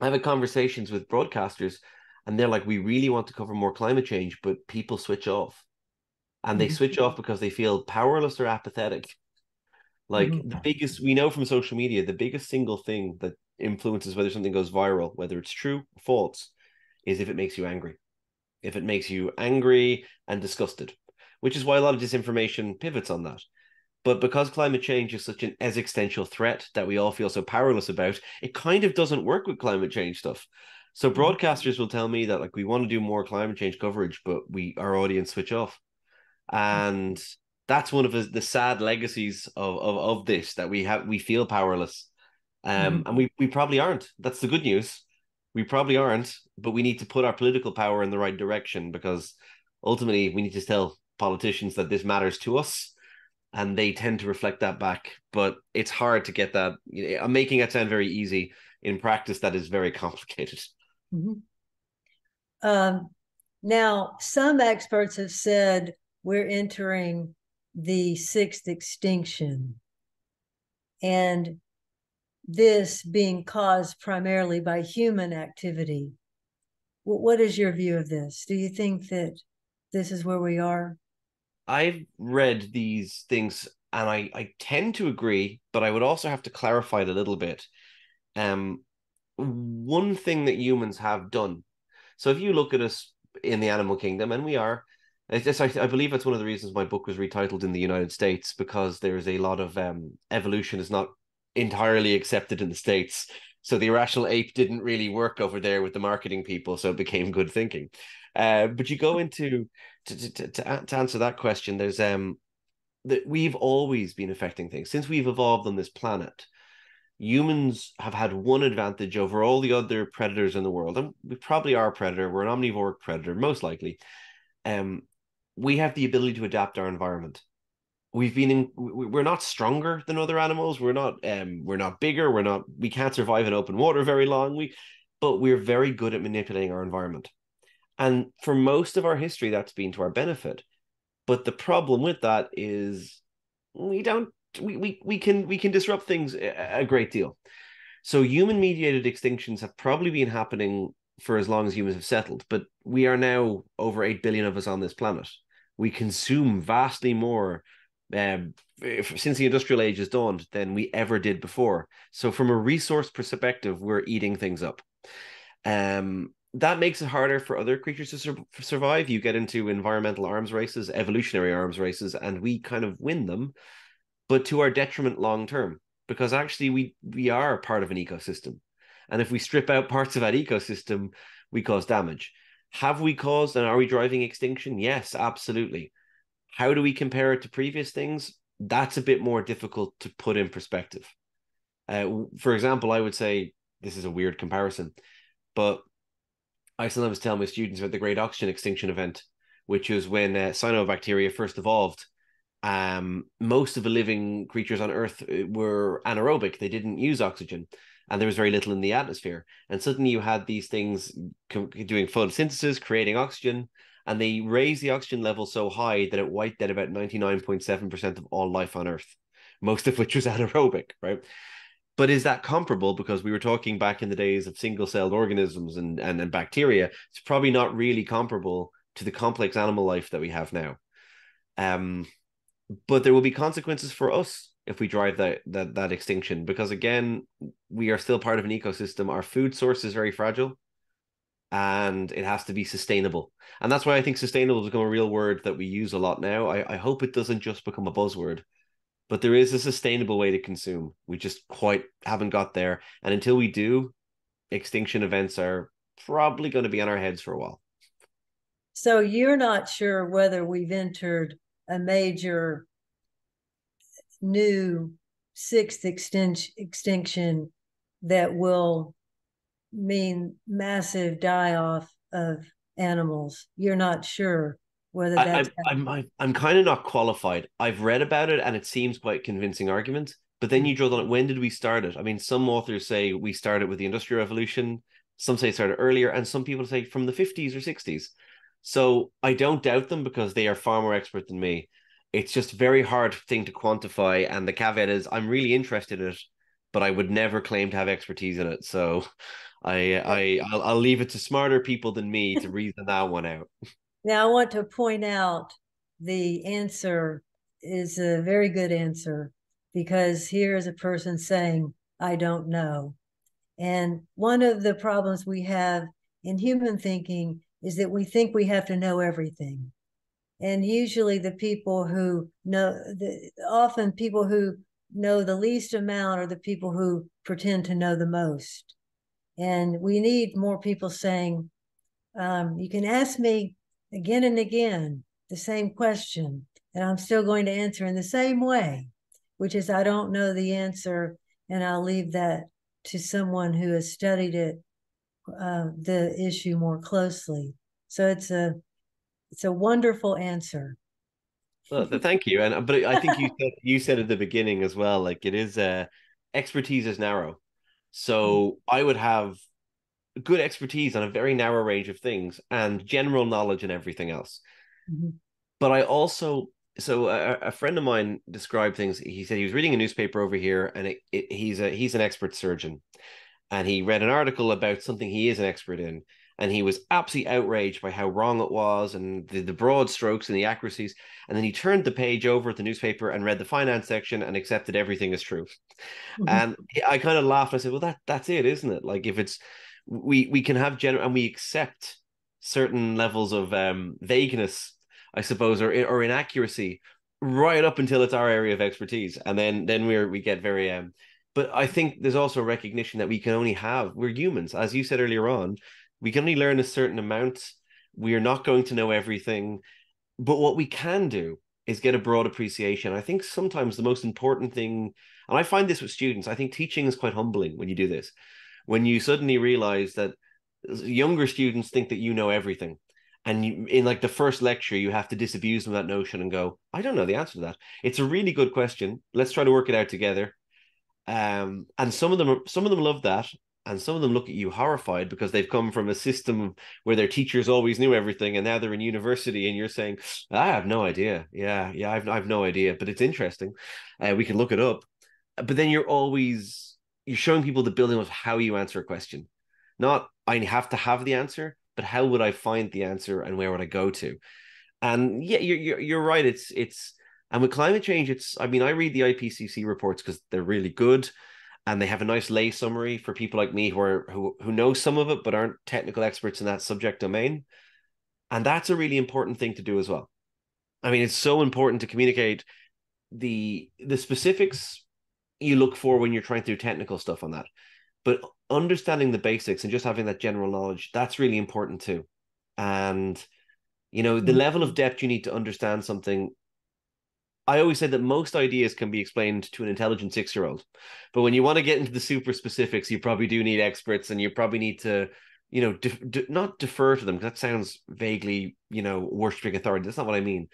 I've had conversations with broadcasters and they're like, we really want to cover more climate change, but people switch off. And they mm-hmm. switch off because they feel powerless or apathetic. Like mm-hmm. the biggest, we know from social media, the biggest single thing that influences whether something goes viral, whether it's true or false, is if it makes you angry. If it makes you angry and disgusted, which is why a lot of disinformation pivots on that. But because climate change is such an existential threat that we all feel so powerless about, it kind of doesn't work with climate change stuff. So mm-hmm. broadcasters will tell me that like we want to do more climate change coverage, but we our audience switch off, and that's one of the, sad legacies of, of of this that we have we feel powerless, um, mm-hmm. and we we probably aren't. That's the good news. We probably aren't, but we need to put our political power in the right direction because ultimately we need to tell politicians that this matters to us and they tend to reflect that back. But it's hard to get that. You know, I'm making it sound very easy. In practice, that is very complicated. Mm-hmm. Um, now, some experts have said we're entering the sixth extinction, and this being caused primarily by human activity. What is your view of this? Do you think that this is where we are? I've read these things and I, I tend to agree, but I would also have to clarify it a little bit. Um, one thing that humans have done. So if you look at us in the animal kingdom, and we are, it's just, I, I believe that's one of the reasons my book was retitled in the United States because there's a lot of um, evolution is not entirely accepted in the states. So the irrational ape didn't really work over there with the marketing people, so it became good thinking. Uh, but you go into to, to, to, to answer that question, there's um that we've always been affecting things since we've evolved on this planet. Humans have had one advantage over all the other predators in the world, and we probably are a predator. We're an omnivore predator, most likely. Um, we have the ability to adapt our environment. We've been in. We're not stronger than other animals. We're not. Um, we're not bigger. We're not. We can't survive in open water very long. We, but we're very good at manipulating our environment. And for most of our history, that's been to our benefit. But the problem with that is we don't we we, we can we can disrupt things a great deal. So human mediated extinctions have probably been happening for as long as humans have settled, but we are now over 8 billion of us on this planet. We consume vastly more um, since the industrial age has dawned than we ever did before. So from a resource perspective, we're eating things up. Um, that makes it harder for other creatures to sur- survive. You get into environmental arms races, evolutionary arms races, and we kind of win them, but to our detriment long term, because actually we we are part of an ecosystem, and if we strip out parts of that ecosystem, we cause damage. Have we caused and are we driving extinction? Yes, absolutely. How do we compare it to previous things? That's a bit more difficult to put in perspective. Uh, for example, I would say this is a weird comparison, but I sometimes tell my students about the Great Oxygen Extinction event, which was when uh, cyanobacteria first evolved. Um, most of the living creatures on Earth uh, were anaerobic; they didn't use oxygen, and there was very little in the atmosphere. And suddenly, you had these things doing photosynthesis, creating oxygen, and they raised the oxygen level so high that it wiped out about ninety nine point seven percent of all life on Earth, most of which was anaerobic, right? But is that comparable? Because we were talking back in the days of single celled organisms and, and, and bacteria. It's probably not really comparable to the complex animal life that we have now. Um, but there will be consequences for us if we drive that that that extinction because again we are still part of an ecosystem our food source is very fragile and it has to be sustainable and that's why i think sustainable has become a real word that we use a lot now i, I hope it doesn't just become a buzzword but there is a sustainable way to consume. We just quite haven't got there. And until we do, extinction events are probably going to be on our heads for a while. So you're not sure whether we've entered a major new sixth extinction extinction that will mean massive die off of animals. You're not sure whether that's I, am I'm, I'm kind of not qualified. I've read about it and it seems quite convincing argument. But then you draw on it. When did we start it? I mean, some authors say we started with the Industrial Revolution. Some say it started earlier, and some people say from the 50s or 60s. So I don't doubt them because they are far more expert than me. It's just very hard thing to quantify. And the caveat is I'm really interested in it, but I would never claim to have expertise in it. So I I I'll, I'll leave it to smarter people than me to reason that one out. Now I want to point out the answer is a very good answer because here is a person saying, I don't know. And one of the problems we have in human thinking is that we think we have to know everything. And usually the people who know, the, often people who know the least amount are the people who pretend to know the most. And we need more people saying, um, you can ask me again and again the same question, and I'm still going to answer in the same way, which is I don't know the answer, and I'll leave that to someone who has studied it, uh, the issue more closely. So it's a it's a wonderful answer. Well, thank you, and but I think you said you said at the beginning as well, like it is uh, expertise is narrow, so mm-hmm. I would have good expertise on a very narrow range of things and general knowledge and everything else. Mm-hmm. But I also so a, a, friend of mine described things. He said he was reading a newspaper over here, and it, it, he's a he's an expert surgeon, and he read an article about something he is an expert in, and he was absolutely outraged by how wrong it was and the, the broad strokes and the accuracies. And then he turned the page over at the newspaper and read the finance section and accepted everything as true. Mm-hmm. And I kind of laughed. I said, "Well, that that's it, isn't it? Like if it's we we can have general and we accept certain levels of um, vagueness, I suppose, or or inaccuracy, right up until it's our area of expertise, and then then we're we get very um. But I think there's also recognition that we can only have we're humans, as you said earlier on. We can only learn a certain amount. We are not going to know everything, but what we can do is get a broad appreciation. I think sometimes the most important thing, and I find this with students, I think teaching is quite humbling when you do this. When you suddenly realize that younger students think that you know everything and you, in like the first lecture you have to disabuse them of that notion and go i don't know the answer to that. It's a really good question. Let's try to work it out together. Um, and some of them some of them love that and some of them look at you horrified because they've come from a system where their teachers always knew everything and now they're in university and you're saying i have no idea yeah yeah i've, I've no idea but it's interesting uh, we can look it up but then you're always you're showing people the building of how you answer a question. Not I have to have the answer, but how would I find the answer and where would I go to? And yeah, you're you're, you're right. It's it's and with climate change, it's I mean I read the IPCC reports because they're really good, and they have a nice lay summary for people like me who are who who know some of it but aren't technical experts in that subject domain, and that's a really important thing to do as well. I mean, it's so important to communicate the the specifics you look for when you're trying to do technical stuff on that. But understanding the basics and just having that general knowledge, that's really important too. And you know, the mm-hmm. level of depth you need to understand something. I always say that most ideas can be explained to an intelligent six year old. But when you want to get into the super specifics, you probably do need experts and you probably need to, you know, not defer to them because that sounds vaguely, you know, worshiping authority. That's not what I mean.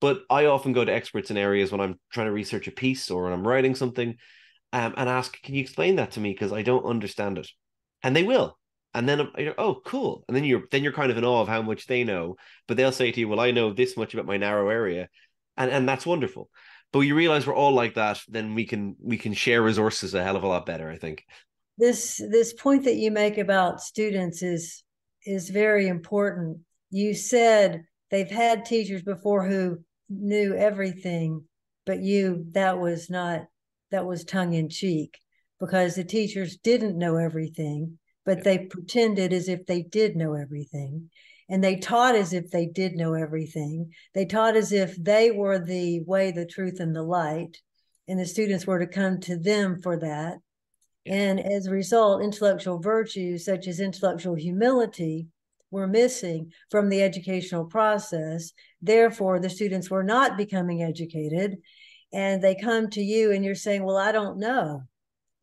But I often go to experts in areas when I'm trying to research a piece or when I'm writing something um, and ask, can you explain that to me? Because I don't understand it. And they will. And then you're, oh, cool. And then you're then you're kind of in awe of how much they know. But they'll say to you, well, I know this much about my narrow area. And and that's wonderful. But you realize we're all like that, then we can we can share resources a hell of a lot better, I think. This this point that you make about students is is very important. You said they've had teachers before who knew everything, but you, that was not, that was tongue in cheek because the teachers didn't know everything, but they pretended as if they did know everything. And they taught as if they did know everything. They taught as if they were the way, the truth, and the light. And the students were to come to them for that. And as a result, intellectual virtues such as intellectual humility were missing from the educational process. Therefore, the students were not becoming educated. And they come to you and you're saying, Well, I don't know.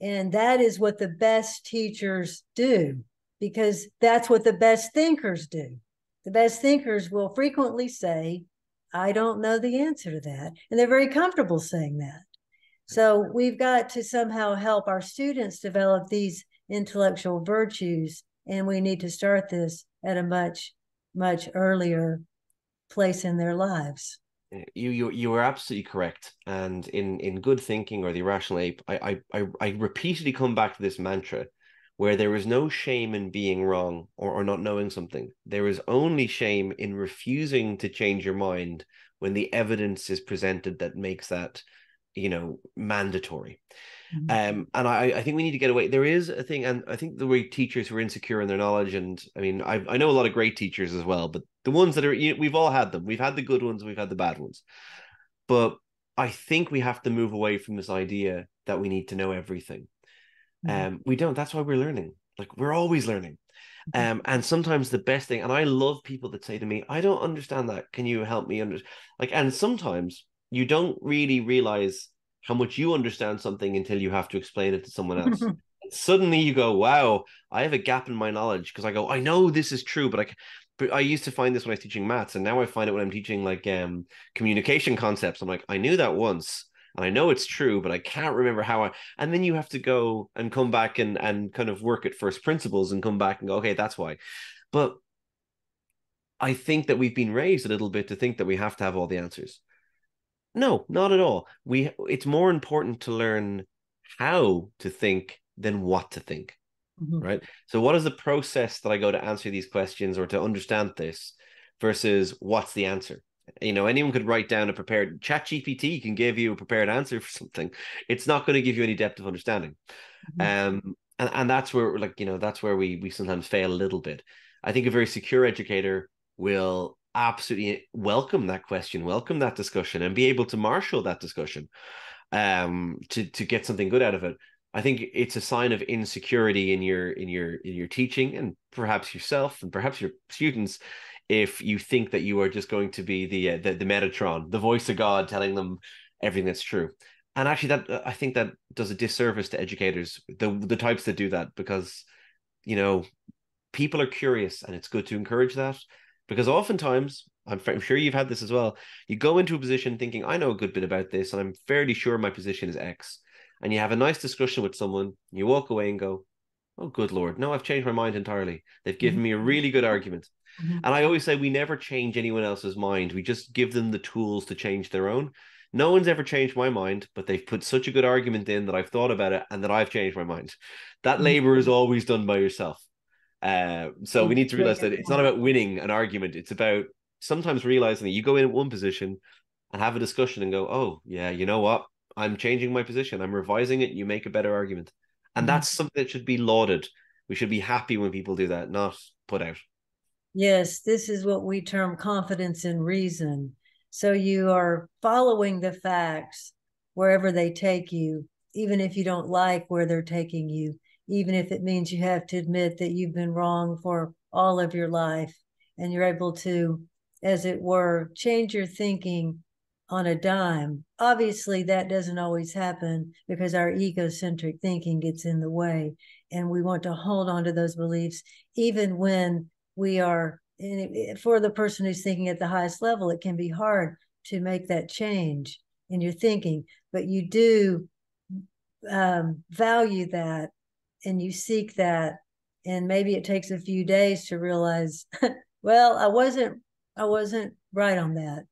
And that is what the best teachers do, because that's what the best thinkers do. The best thinkers will frequently say, I don't know the answer to that. And they're very comfortable saying that. So we've got to somehow help our students develop these intellectual virtues. And we need to start this at a much much earlier place in their lives. You you you are absolutely correct. And in in good thinking or the irrational ape, I I I repeatedly come back to this mantra where there is no shame in being wrong or, or not knowing something. There is only shame in refusing to change your mind when the evidence is presented that makes that, you know, mandatory. Mm-hmm. Um, and I, I think we need to get away. There is a thing, and I think the way teachers who are insecure in their knowledge, and I mean, I, I know a lot of great teachers as well, but the ones that are, you know, we've all had them. We've had the good ones, we've had the bad ones. But I think we have to move away from this idea that we need to know everything. Mm-hmm. Um, we don't. That's why we're learning. Like we're always learning. Mm-hmm. Um, and sometimes the best thing, and I love people that say to me, "I don't understand that. Can you help me understand?" Like, and sometimes you don't really realize how much you understand something until you have to explain it to someone else. Suddenly you go, "Wow, I have a gap in my knowledge," because I go, "I know this is true, but I." But I used to find this when I was teaching maths, and now I find it when I'm teaching like um communication concepts. I'm like, I knew that once, and I know it's true, but I can't remember how I. And then you have to go and come back and and kind of work at first principles and come back and go, okay, that's why. But I think that we've been raised a little bit to think that we have to have all the answers. No, not at all. We it's more important to learn how to think than what to think. Mm-hmm. Right. So what is the process that I go to answer these questions or to understand this versus what's the answer? You know, anyone could write down a prepared chat GPT can give you a prepared answer for something. It's not going to give you any depth of understanding. Mm-hmm. Um, and, and that's where like, you know, that's where we we sometimes fail a little bit. I think a very secure educator will absolutely welcome that question, welcome that discussion, and be able to marshal that discussion um to to get something good out of it. I think it's a sign of insecurity in your in your in your teaching and perhaps yourself and perhaps your students if you think that you are just going to be the uh, the, the Metatron, the voice of God telling them everything that's true. And actually, that uh, I think that does a disservice to educators, the the types that do that, because you know people are curious, and it's good to encourage that. Because oftentimes, I'm, I'm sure you've had this as well. You go into a position thinking, I know a good bit about this, and I'm fairly sure my position is X. And you have a nice discussion with someone, you walk away and go, Oh, good Lord. No, I've changed my mind entirely. They've given mm-hmm. me a really good argument. Mm-hmm. And I always say we never change anyone else's mind. We just give them the tools to change their own. No one's ever changed my mind, but they've put such a good argument in that I've thought about it and that I've changed my mind. That mm-hmm. labor is always done by yourself. Uh, so we need to realize that it's not about winning an argument. It's about sometimes realizing that you go in at one position and have a discussion and go, oh, yeah, you know what? I'm changing my position. I'm revising it. You make a better argument. And mm-hmm. that's something that should be lauded. We should be happy when people do that, not put out. Yes, this is what we term confidence in reason. So you are following the facts wherever they take you, even if you don't like where they're taking you, even if it means you have to admit that you've been wrong for all of your life. And you're able to, as it were, change your thinking on a dime. Obviously, that doesn't always happen because our egocentric thinking gets in the way. And we want to hold on to those beliefs, even when we are for the person who's thinking at the highest level it can be hard to make that change in your thinking but you do um, value that and you seek that. And maybe it takes a few days to realize well i wasn't i wasn't right on that.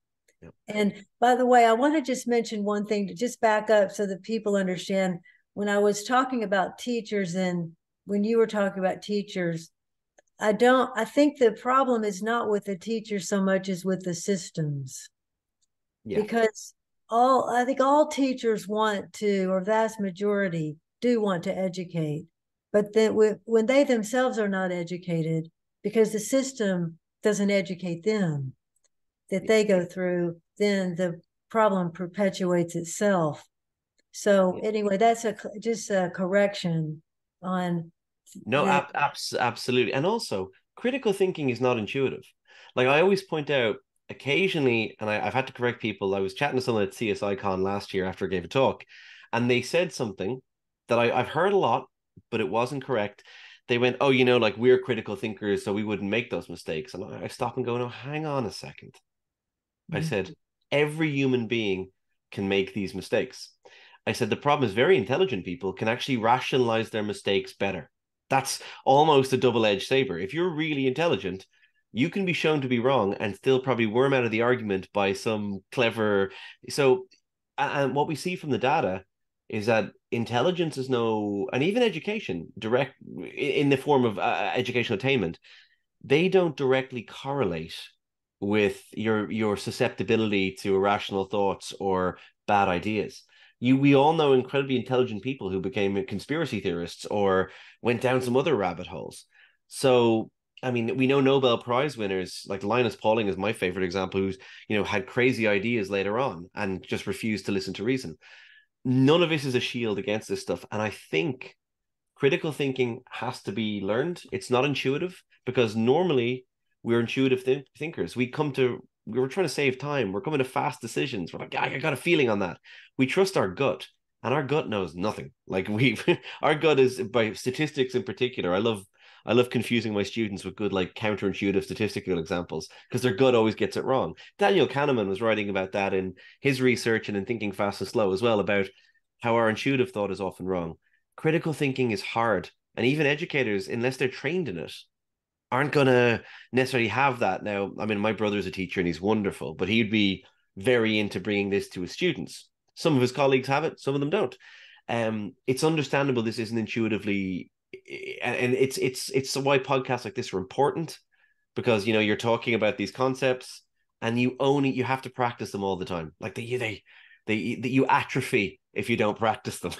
And by the way i want to just mention one thing to just back up so that people understand. When i was talking about teachers and when you were talking about teachers I don't, I think the problem is not with the teacher so much as with the systems. Yeah. Because all, I think all teachers want to, or vast majority do want to educate. But then when they themselves are not educated, because the system doesn't educate them, that they go through, then the problem perpetuates itself. So anyway, that's a just a correction on no, ab- abs- absolutely. And also, critical thinking is not intuitive. Like I always point out, occasionally, and I, have had to correct people. I was chatting to someone at CSICon last year after I gave a talk, and they said something that I, I've heard a lot, but it wasn't correct. They went, "Oh, you know, like we're critical thinkers, so we wouldn't make those mistakes." And I, I stop and go, "No, hang on a 2nd mm-hmm. I said, "Every human being can make these mistakes." I said the problem is very intelligent people can actually rationalize their mistakes better. That's almost a double edged saber. If you're really intelligent, you can be shown to be wrong and still probably worm out of the argument by some clever so and what we see from the data is that intelligence is no and even education direct in the form of uh, educational attainment they don't directly correlate with your your susceptibility to irrational thoughts or bad ideas you we all know incredibly intelligent people who became conspiracy theorists or went down some other rabbit holes so I mean, we know Nobel Prize winners like Linus Pauling is my favorite example, who's you know had crazy ideas later on and just refused to listen to reason. None of this is a shield against this stuff, and I think critical thinking has to be learned. It's not intuitive because normally we're intuitive th- thinkers. We come to we are trying to save time. We're coming to fast decisions. We're like, I got a feeling on that. We trust our gut, and our gut knows nothing. Like we, our gut is by statistics in particular. I love I love confusing my students with good like counterintuitive statistical examples because their gut always gets it wrong. Daniel Kahneman was writing about that in his research and in Thinking Fast and Slow as well about how our intuitive thought is often wrong. Critical thinking is hard, and even educators, unless they're trained in it, aren't going to necessarily have that. Now, I mean, my brother's a teacher and he's wonderful, but he'd be very into bringing this to his students. Some of his colleagues have it, some of them don't. Um, it's understandable this isn't intuitively and it's it's it's why podcasts like this are important because you know you're talking about these concepts and you only you have to practice them all the time like they they they, they you atrophy if you don't practice them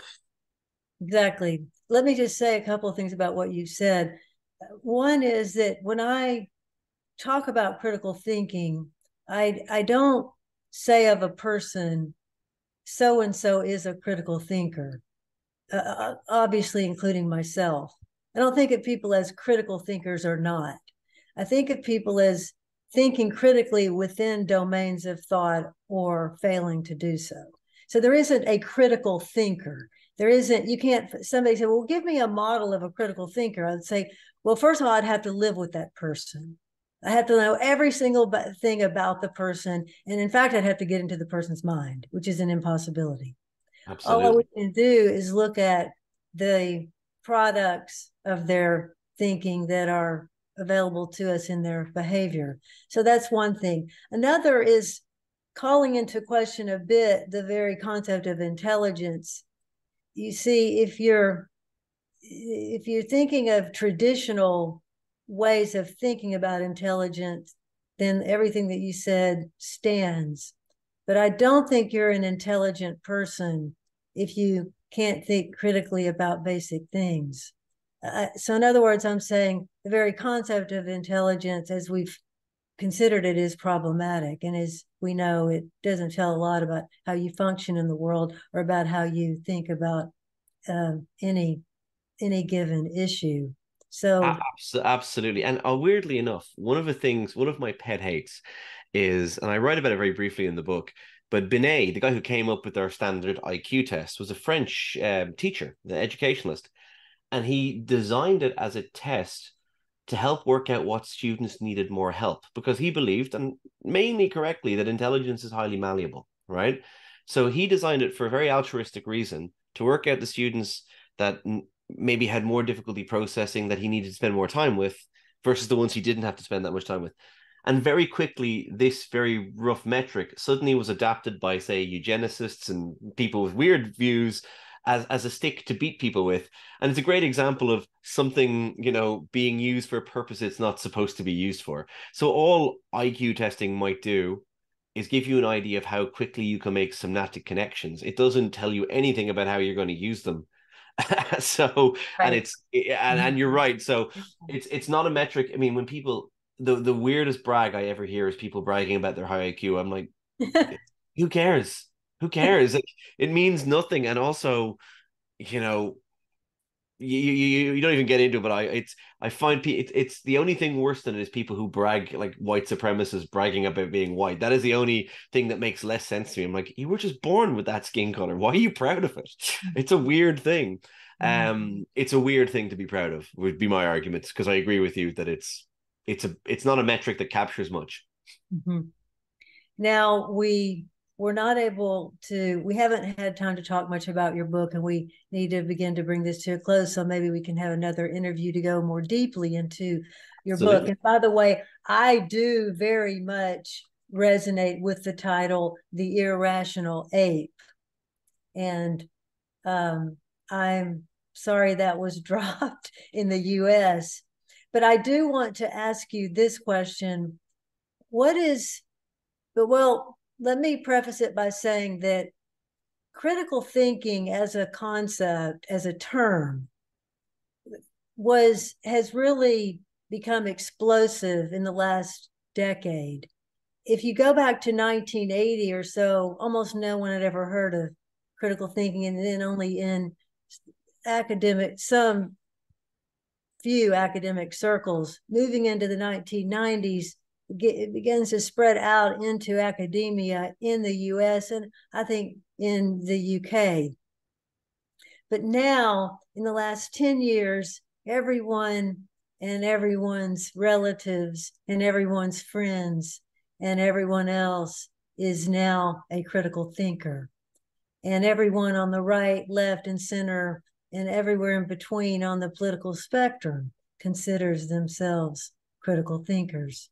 exactly let me just say a couple of things about what you said one is that when i talk about critical thinking i i don't say of a person so and so is a critical thinker uh, uh, obviously including myself. I don't think of people as critical thinkers or not. I think of people as thinking critically within domains of thought or failing to do so. So there isn't a critical thinker. There isn't, you can't, somebody said, well, give me a model of a critical thinker. I'd say, well, first of all, I'd have to live with that person. I have to know every single thing about the person. And in fact, I'd have to get into the person's mind, which is an impossibility. Absolutely. All we can do is look at the products of their thinking that are available to us in their behavior. So that's one thing. Another is calling into question a bit the very concept of intelligence. You see, if you're if you're thinking of traditional ways of thinking about intelligence, then everything that you said stands. But I don't think you're an intelligent person if you can't think critically about basic things. Uh, so, in other words, I'm saying the very concept of intelligence, as we've considered it, is problematic. And as we know, it doesn't tell a lot about how you function in the world or about how you think about uh, any any given issue. So, absolutely. And uh, weirdly enough, one of the things, one of my pet hates is, and I write about it very briefly in the book, but Binet, the guy who came up with our standard IQ test, was a French um, teacher, the educationalist, and he designed it as a test to help work out what students needed more help because he believed, and mainly correctly, that intelligence is highly malleable, right? So he designed it for a very altruistic reason to work out the students that maybe had more difficulty processing that he needed to spend more time with versus the ones he didn't have to spend that much time with. And very quickly, this very rough metric suddenly was adapted by, say, eugenicists and people with weird views as, as a stick to beat people with. And it's a great example of something, you know, being used for a purpose it's not supposed to be used for. So all IQ testing might do is give you an idea of how quickly you can make synaptic connections. It doesn't tell you anything about how you're going to use them. so right. and it's and, and you're right. So it's it's not a metric. I mean, when people the the weirdest brag I ever hear is people bragging about their high IQ. I'm like, who cares? Who cares? it, it means nothing. And also, you know, you, you you don't even get into it, but I it's I find it's it's the only thing worse than it is people who brag like white supremacists bragging about being white. That is the only thing that makes less sense to me. I'm like, you were just born with that skin color. Why are you proud of it? It's a weird thing. Mm. Um, it's a weird thing to be proud of. Would be my arguments because I agree with you that it's it's a it's not a metric that captures much. Mm-hmm. Now we we're not able to we haven't had time to talk much about your book and we need to begin to bring this to a close so maybe we can have another interview to go more deeply into your Absolutely. book and by the way i do very much resonate with the title the irrational ape. And um, i'm sorry that was dropped in the us but i do want to ask you this question. What is but well let me preface it by saying that critical thinking as a concept, as a term, was has really become explosive in the last decade. If you go back to 1980 or so, almost no one had ever heard of critical thinking, and then only in academic, some few academic circles. Moving into the 1990s, it begins to spread out into academia in the US and I think in the UK. But now, in the last 10 years, everyone and everyone's relatives and everyone's friends and everyone else is now a critical thinker. And everyone on the right, left, and center, and everywhere in between on the political spectrum considers themselves critical thinkers.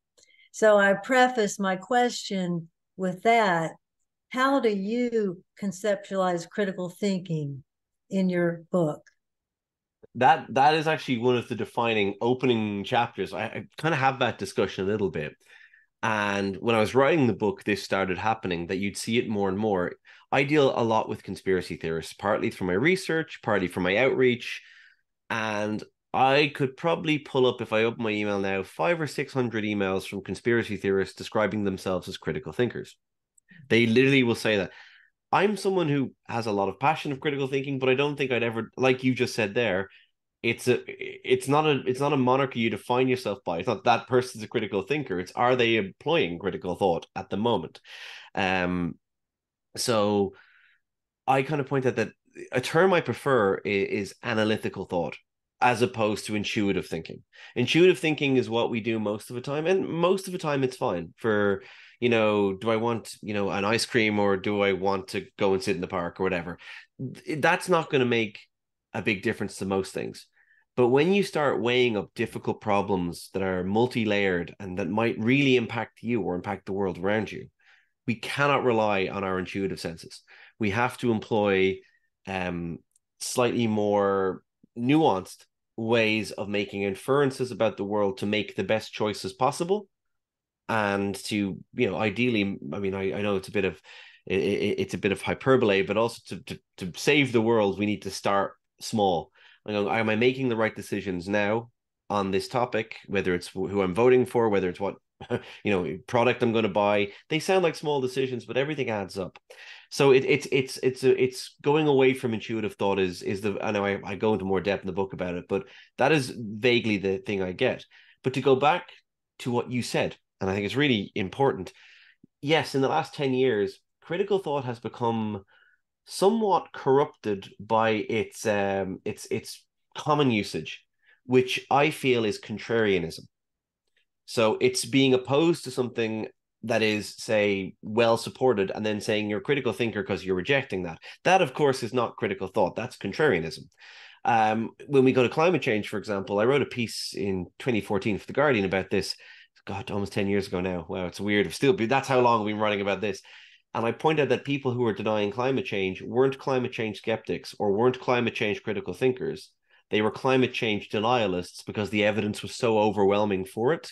So I preface my question with that. How do you conceptualize critical thinking in your book? That that is actually one of the defining opening chapters. I, I kind of have that discussion a little bit. And when I was writing the book, this started happening that you'd see it more and more. I deal a lot with conspiracy theorists, partly through my research, partly from my outreach. And I could probably pull up if I open my email now five or six hundred emails from conspiracy theorists describing themselves as critical thinkers. They literally will say that. I'm someone who has a lot of passion of critical thinking, but I don't think I'd ever, like you just said there, it's a it's not a it's not a moniker you define yourself by. It's not that person's a critical thinker. It's are they employing critical thought at the moment? Um, so I kind of point out that a term I prefer is, is analytical thought as opposed to intuitive thinking. Intuitive thinking is what we do most of the time, and most of the time it's fine. For you know, do I want you know an ice cream or do I want to go and sit in the park or whatever? That's not going to make a big difference to most things. But when you start weighing up difficult problems that are multi-layered and that might really impact you or impact the world around you, we cannot rely on our intuitive senses. We have to employ um, slightly more nuanced ways of making inferences about the world to make the best choices possible and to you know ideally i mean i, I know it's a bit of it, it's a bit of hyperbole but also to, to to save the world we need to start small. You know, am i making the right decisions now on this topic whether it's who i'm voting for whether it's what you know product i'm going to buy? They sound like small decisions but everything adds up so it, it's it's it's it's going away from intuitive thought is is the I know I, I go into more depth in the book about it, but that is vaguely the thing I get. But to go back to what you said, and I think it's really important. Yes, in the last 10 years, critical thought has become somewhat corrupted by its um its its common usage, which I feel is contrarianism. So it's being opposed to something that is say well supported and then saying you're a critical thinker because you're rejecting that. That of course is not critical thought. That's contrarianism. Um, when we go to climate change for example i wrote a piece in 2014 for the guardian about this. God almost 10 years ago now. Wow it's weird. Still that's how long we've been writing about this. And i pointed out that people who were denying climate change weren't climate change skeptics or weren't climate change critical thinkers. They were climate change denialists because the evidence was so overwhelming for it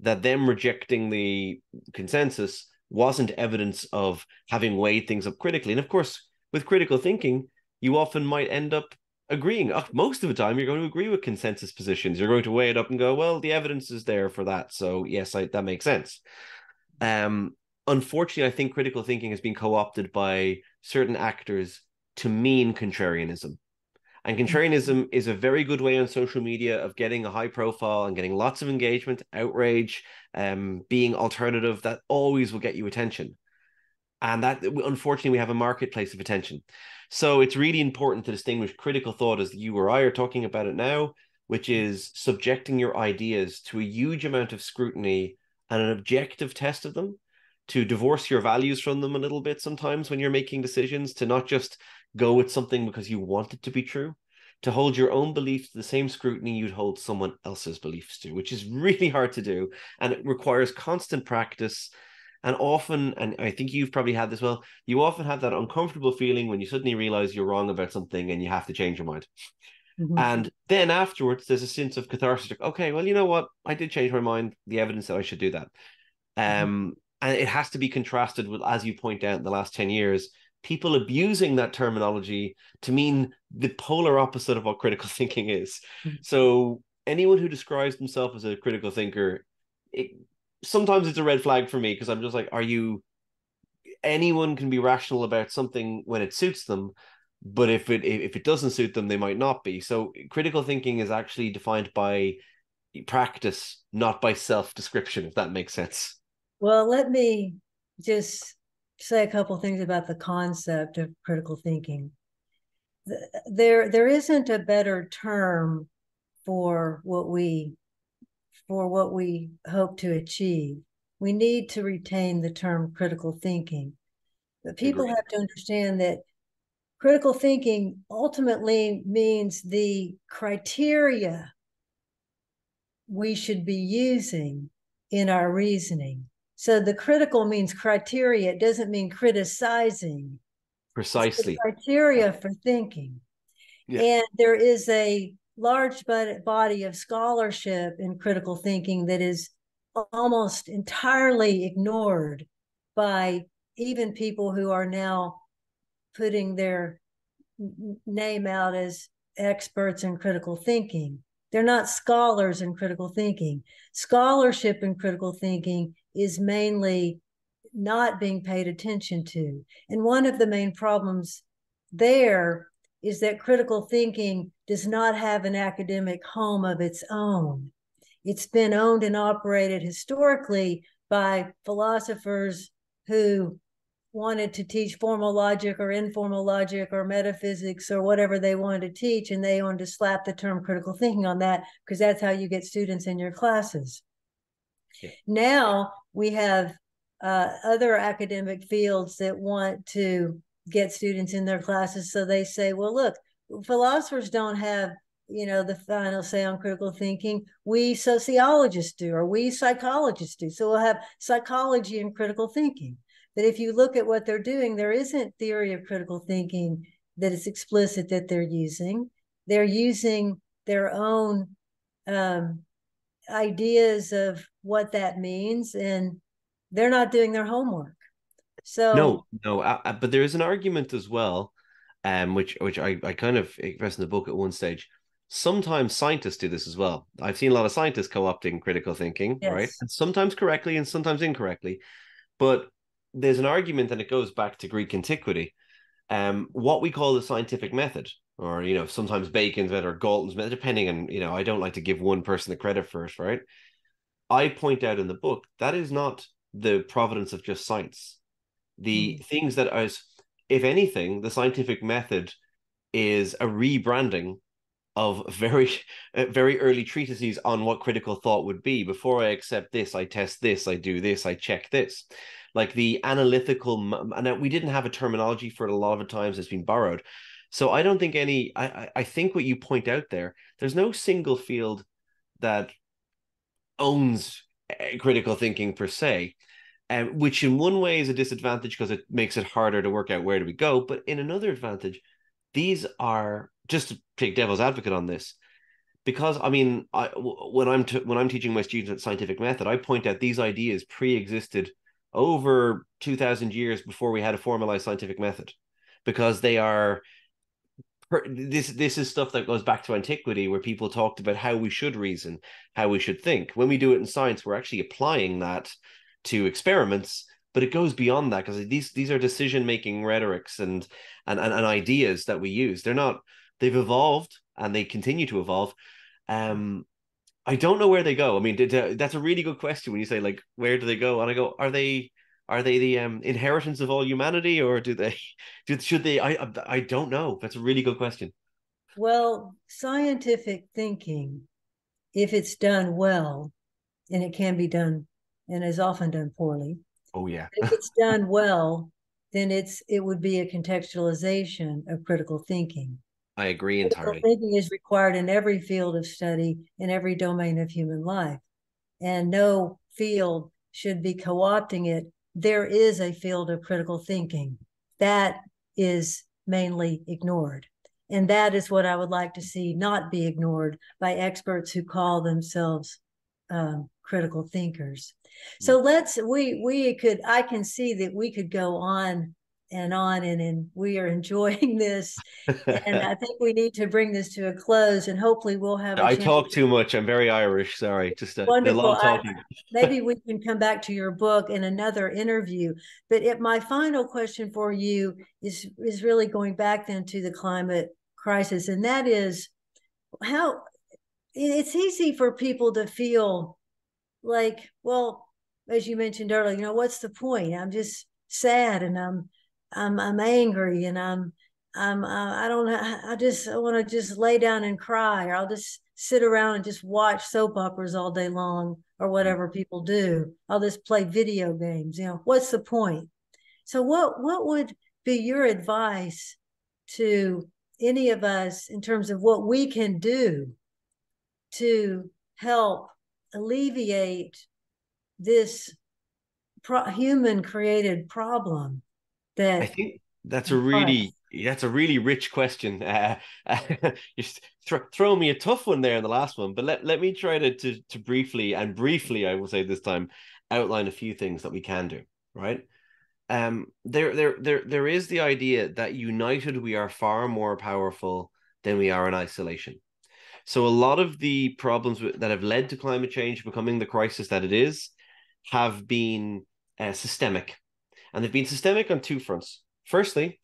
that them rejecting the consensus wasn't evidence of having weighed things up critically. And of course, with critical thinking, you often might end up agreeing. Most of the time, you're going to agree with consensus positions. You're going to weigh it up and go, well, the evidence is there for that. So, yes, I, that makes sense. Um, unfortunately, I think critical thinking has been co opted by certain actors to mean contrarianism. And contrarianism is a very good way on social media of getting a high profile and getting lots of engagement, outrage, um, being alternative. That always will get you attention. And that, unfortunately, we have a marketplace of attention. So it's really important to distinguish critical thought, as you or I are talking about it now, which is subjecting your ideas to a huge amount of scrutiny and an objective test of them to divorce your values from them a little bit sometimes when you're making decisions, to not just go with something because you want it to be true, to hold your own beliefs to the same scrutiny you'd hold someone else's beliefs to, which is really hard to do. And it requires constant practice. And often, and I think you've probably had this well, you often have that uncomfortable feeling when you suddenly realize you're wrong about something and you have to change your mind. Mm-hmm. And then afterwards, there's a sense of catharsis. Like, okay, well, you know what? I did change my mind. The evidence that I should do that. Mm-hmm. Um, and it has to be contrasted with, as you point out, in the last ten years, people abusing that terminology to mean the polar opposite of what critical thinking is. Mm-hmm. So anyone who describes themselves as a critical thinker, it, sometimes it's a red flag for me because I'm just like, are you? Anyone can be rational about something when it suits them, but if it if it doesn't suit them they might not be so critical thinking is actually defined by practice not by self description if that makes sense well let me just say a couple things about the concept of critical thinking. There there isn't a better term for what we for what we hope to achieve. We need to retain the term critical thinking. But people have to understand that critical thinking ultimately means the criteria we should be using in our reasoning. So the critical means criteria, it doesn't mean criticizing. Precisely. criteria for thinking. Yeah. And there is a large body of scholarship in critical thinking that is almost entirely ignored by even people who are now putting their name out as experts in critical thinking. They're not scholars in critical thinking. Scholarship in critical thinking is mainly not being paid attention to. And one of the main problems there is that critical thinking does not have an academic home of its own. It's been owned and operated historically by philosophers who wanted to teach formal logic or informal logic or metaphysics or whatever they wanted to teach, and they wanted to slap the term critical thinking on that because that's how you get students in your classes. Yeah. Now we have uh, other academic fields that want to get students in their classes. So they say, well, look, philosophers don't have you know the final say on critical thinking we sociologists do or we psychologists do so we'll have psychology and critical thinking but if you look at what they're doing, there isn't theory of critical thinking that is explicit that they're using. They're using their own um, ideas of what that means, and they're not doing their homework. So no, no, I, I, but there is an argument as well, um, which which I, I kind of express in the book at one stage. Sometimes scientists do this as well. I've seen a lot of scientists co-opting critical thinking, yes. right? And sometimes correctly and sometimes incorrectly. But there's an argument, and it goes back to Greek antiquity. Um, what we call the scientific method, or you know, sometimes Bacon's better or Galton's method, depending on you know, I don't like to give one person the credit first, right? I point out in the book that is not the providence of just science. The mm. things that are if anything, the scientific method is a rebranding of very very early treatises on what critical thought would be before i accept this i test this i do this i check this like the analytical and we didn't have a terminology for it a lot of times it's been borrowed so i don't think any i i think what you point out there there's no single field that owns critical thinking per se um, which in one way is a disadvantage because it makes it harder to work out where do we go but in another advantage these are just to take devil's advocate on this because I mean, I when I'm t- when I'm teaching my students at scientific method, I point out these ideas pre-existed over 2000 years before we had a formalized scientific method because they are this this is stuff that goes back to antiquity where people talked about how we should reason how we should think when we do it in science we're actually applying that to experiments but it goes beyond that because these these are decision making rhetorics and, and and and ideas that we use they're not they've evolved and they continue to evolve um I don't know where they go. I mean, that's a really good question when you say like, where do they go? And I go, are they are they the um, inheritance of all humanity, or do they do, should they? I I don't know. That's a really good question. Well, scientific thinking, if it's done well, and it can be done, and is often done poorly, Oh yeah. if it's done well, then it's it would be a contextualization of critical thinking. I agree entirely. Critical thinking is required in every field of study, in every domain of human life. And no field should be co opting it. There is a field of critical thinking that is mainly ignored. And that is what I would like to see not be ignored by experts who call themselves um, critical thinkers. So hmm. let's we we could I can see that we could go on and on and, and we are enjoying this. And i think we need to bring this to a close and hopefully we'll have i talk too much. I'm very irish sorry. Just a, wonderful. a lot talking. maybe we can come back to your book in another interview. But it, my final question for you is is really going back then to the climate crisis and that is how it's easy for people to feel like well as you mentioned earlier you know what's the point? I'm just sad and i'm I'm I'm angry and I'm I'm uh, I don't I just I want to just lay down and cry or I'll just sit around and just watch soap operas all day long or whatever people do. I'll just play video games. You know, what's the point? So what what would be your advice to any of us in terms of what we can do to help alleviate this pro- human created problem that I think that's a really that's a really rich question. Uh, just th- throw me a tough one there in the last one, but let, let me try to, to to briefly and briefly, I will say this time, outline a few things that we can do. Right. Um. There there there there is the idea that united we are far more powerful than we are in isolation. So a lot of the problems that have led to climate change becoming the crisis that it is have been uh, systemic and they've been systemic on two fronts. Firstly,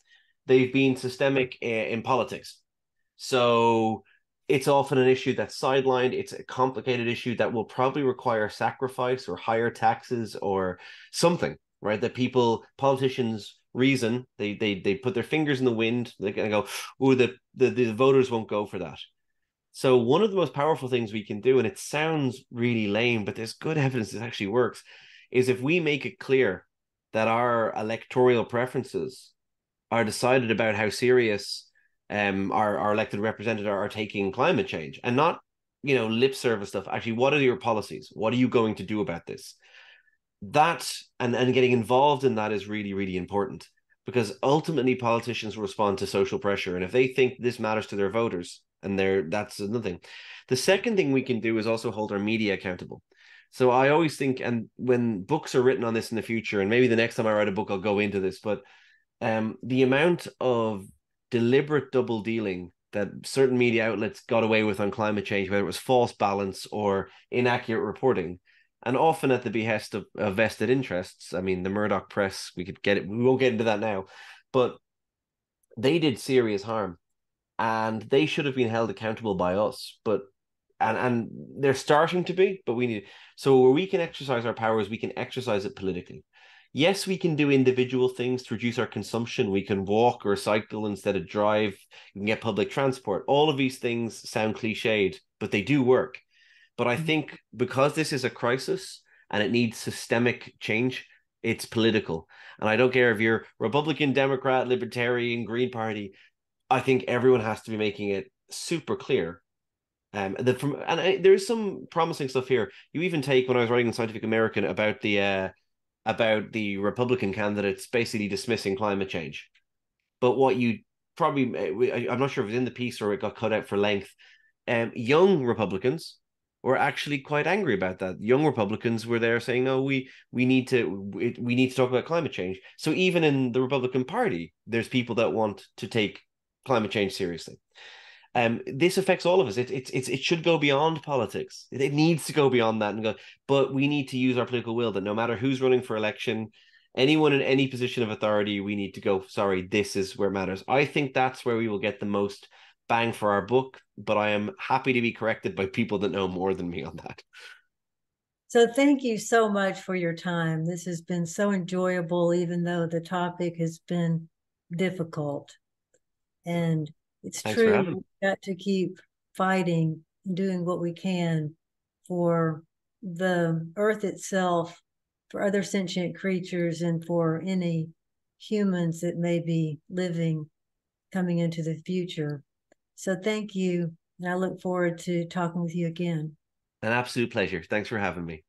they've been systemic eh, in politics. So it's often an issue that's sidelined. It's a complicated issue that will probably require sacrifice or higher taxes or something, right? That people, politicians reason, they they they put their fingers in the wind, they're gonna go, oh, the, the the voters won't go for that. So one of the most powerful things we can do, and it sounds really lame, but there's good evidence it actually works, is if we make it clear that our electoral preferences are decided about how serious um our, our elected representatives are, taking climate change and not you know lip service stuff. Actually what are your policies? What are you going to do about this? That and and getting involved in that is really really important because ultimately politicians respond to social pressure. And if they think this matters to their voters and they're that's another thing the second thing we can do is also hold our media accountable so I always think, and when books are written on this in the future, and maybe the next time I write a book, I'll go into this, but um, the amount of deliberate double dealing that certain media outlets got away with on climate change, whether it was false balance or inaccurate reporting, and often at the behest of, of vested interests. I mean, the Murdoch press, we could get it, we won't get into that now, but they did serious harm and they should have been held accountable by us. But and and they're starting to be, but we need so where we can exercise our powers, we can exercise it politically. Yes, we can do individual things to reduce our consumption. We can walk or cycle instead of drive. You can get public transport. All of these things sound cliched, but they do work. But I mm-hmm. think because this is a crisis and it needs systemic change, it's political. And I don't care if you're Republican, Democrat, Libertarian, Green Party. I think everyone has to be making it super clear um, the from and I, there's some promising stuff here. You even take when I was writing in Scientific American about the uh, about the Republican candidates basically dismissing climate change, but what you probably uh, I'm not sure if it's in the piece or it got cut out for length. Um, young Republicans were actually quite angry about that. Young Republicans were there saying, "No, we we need to we, we need to talk about climate change." So even in the Republican Party, there's people that want to take climate change seriously um, this affects all of us. It, it, it, it should go beyond politics. It, it needs to go beyond that and go, but we need to use our political will that no matter who's running for election, anyone in any position of authority, we need to go, sorry, this is where matters. I think that's where we will get the most bang for our book, but I am happy to be corrected by people that know more than me on that. So thank you so much for your time. This has been so enjoyable, even though the topic has been difficult. And it's Thanks true. We've got to keep fighting and doing what we can for the earth itself for other sentient creatures and for any humans that may be living coming into the future. So thank you. And I look forward to talking with you again. An absolute pleasure. Thanks for having me.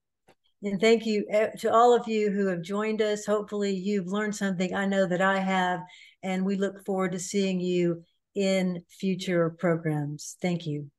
And thank you eh, to all of you who have joined us. Hopefully, you've learned something. I know that I have. And we look forward to seeing you in future programs. Thank you.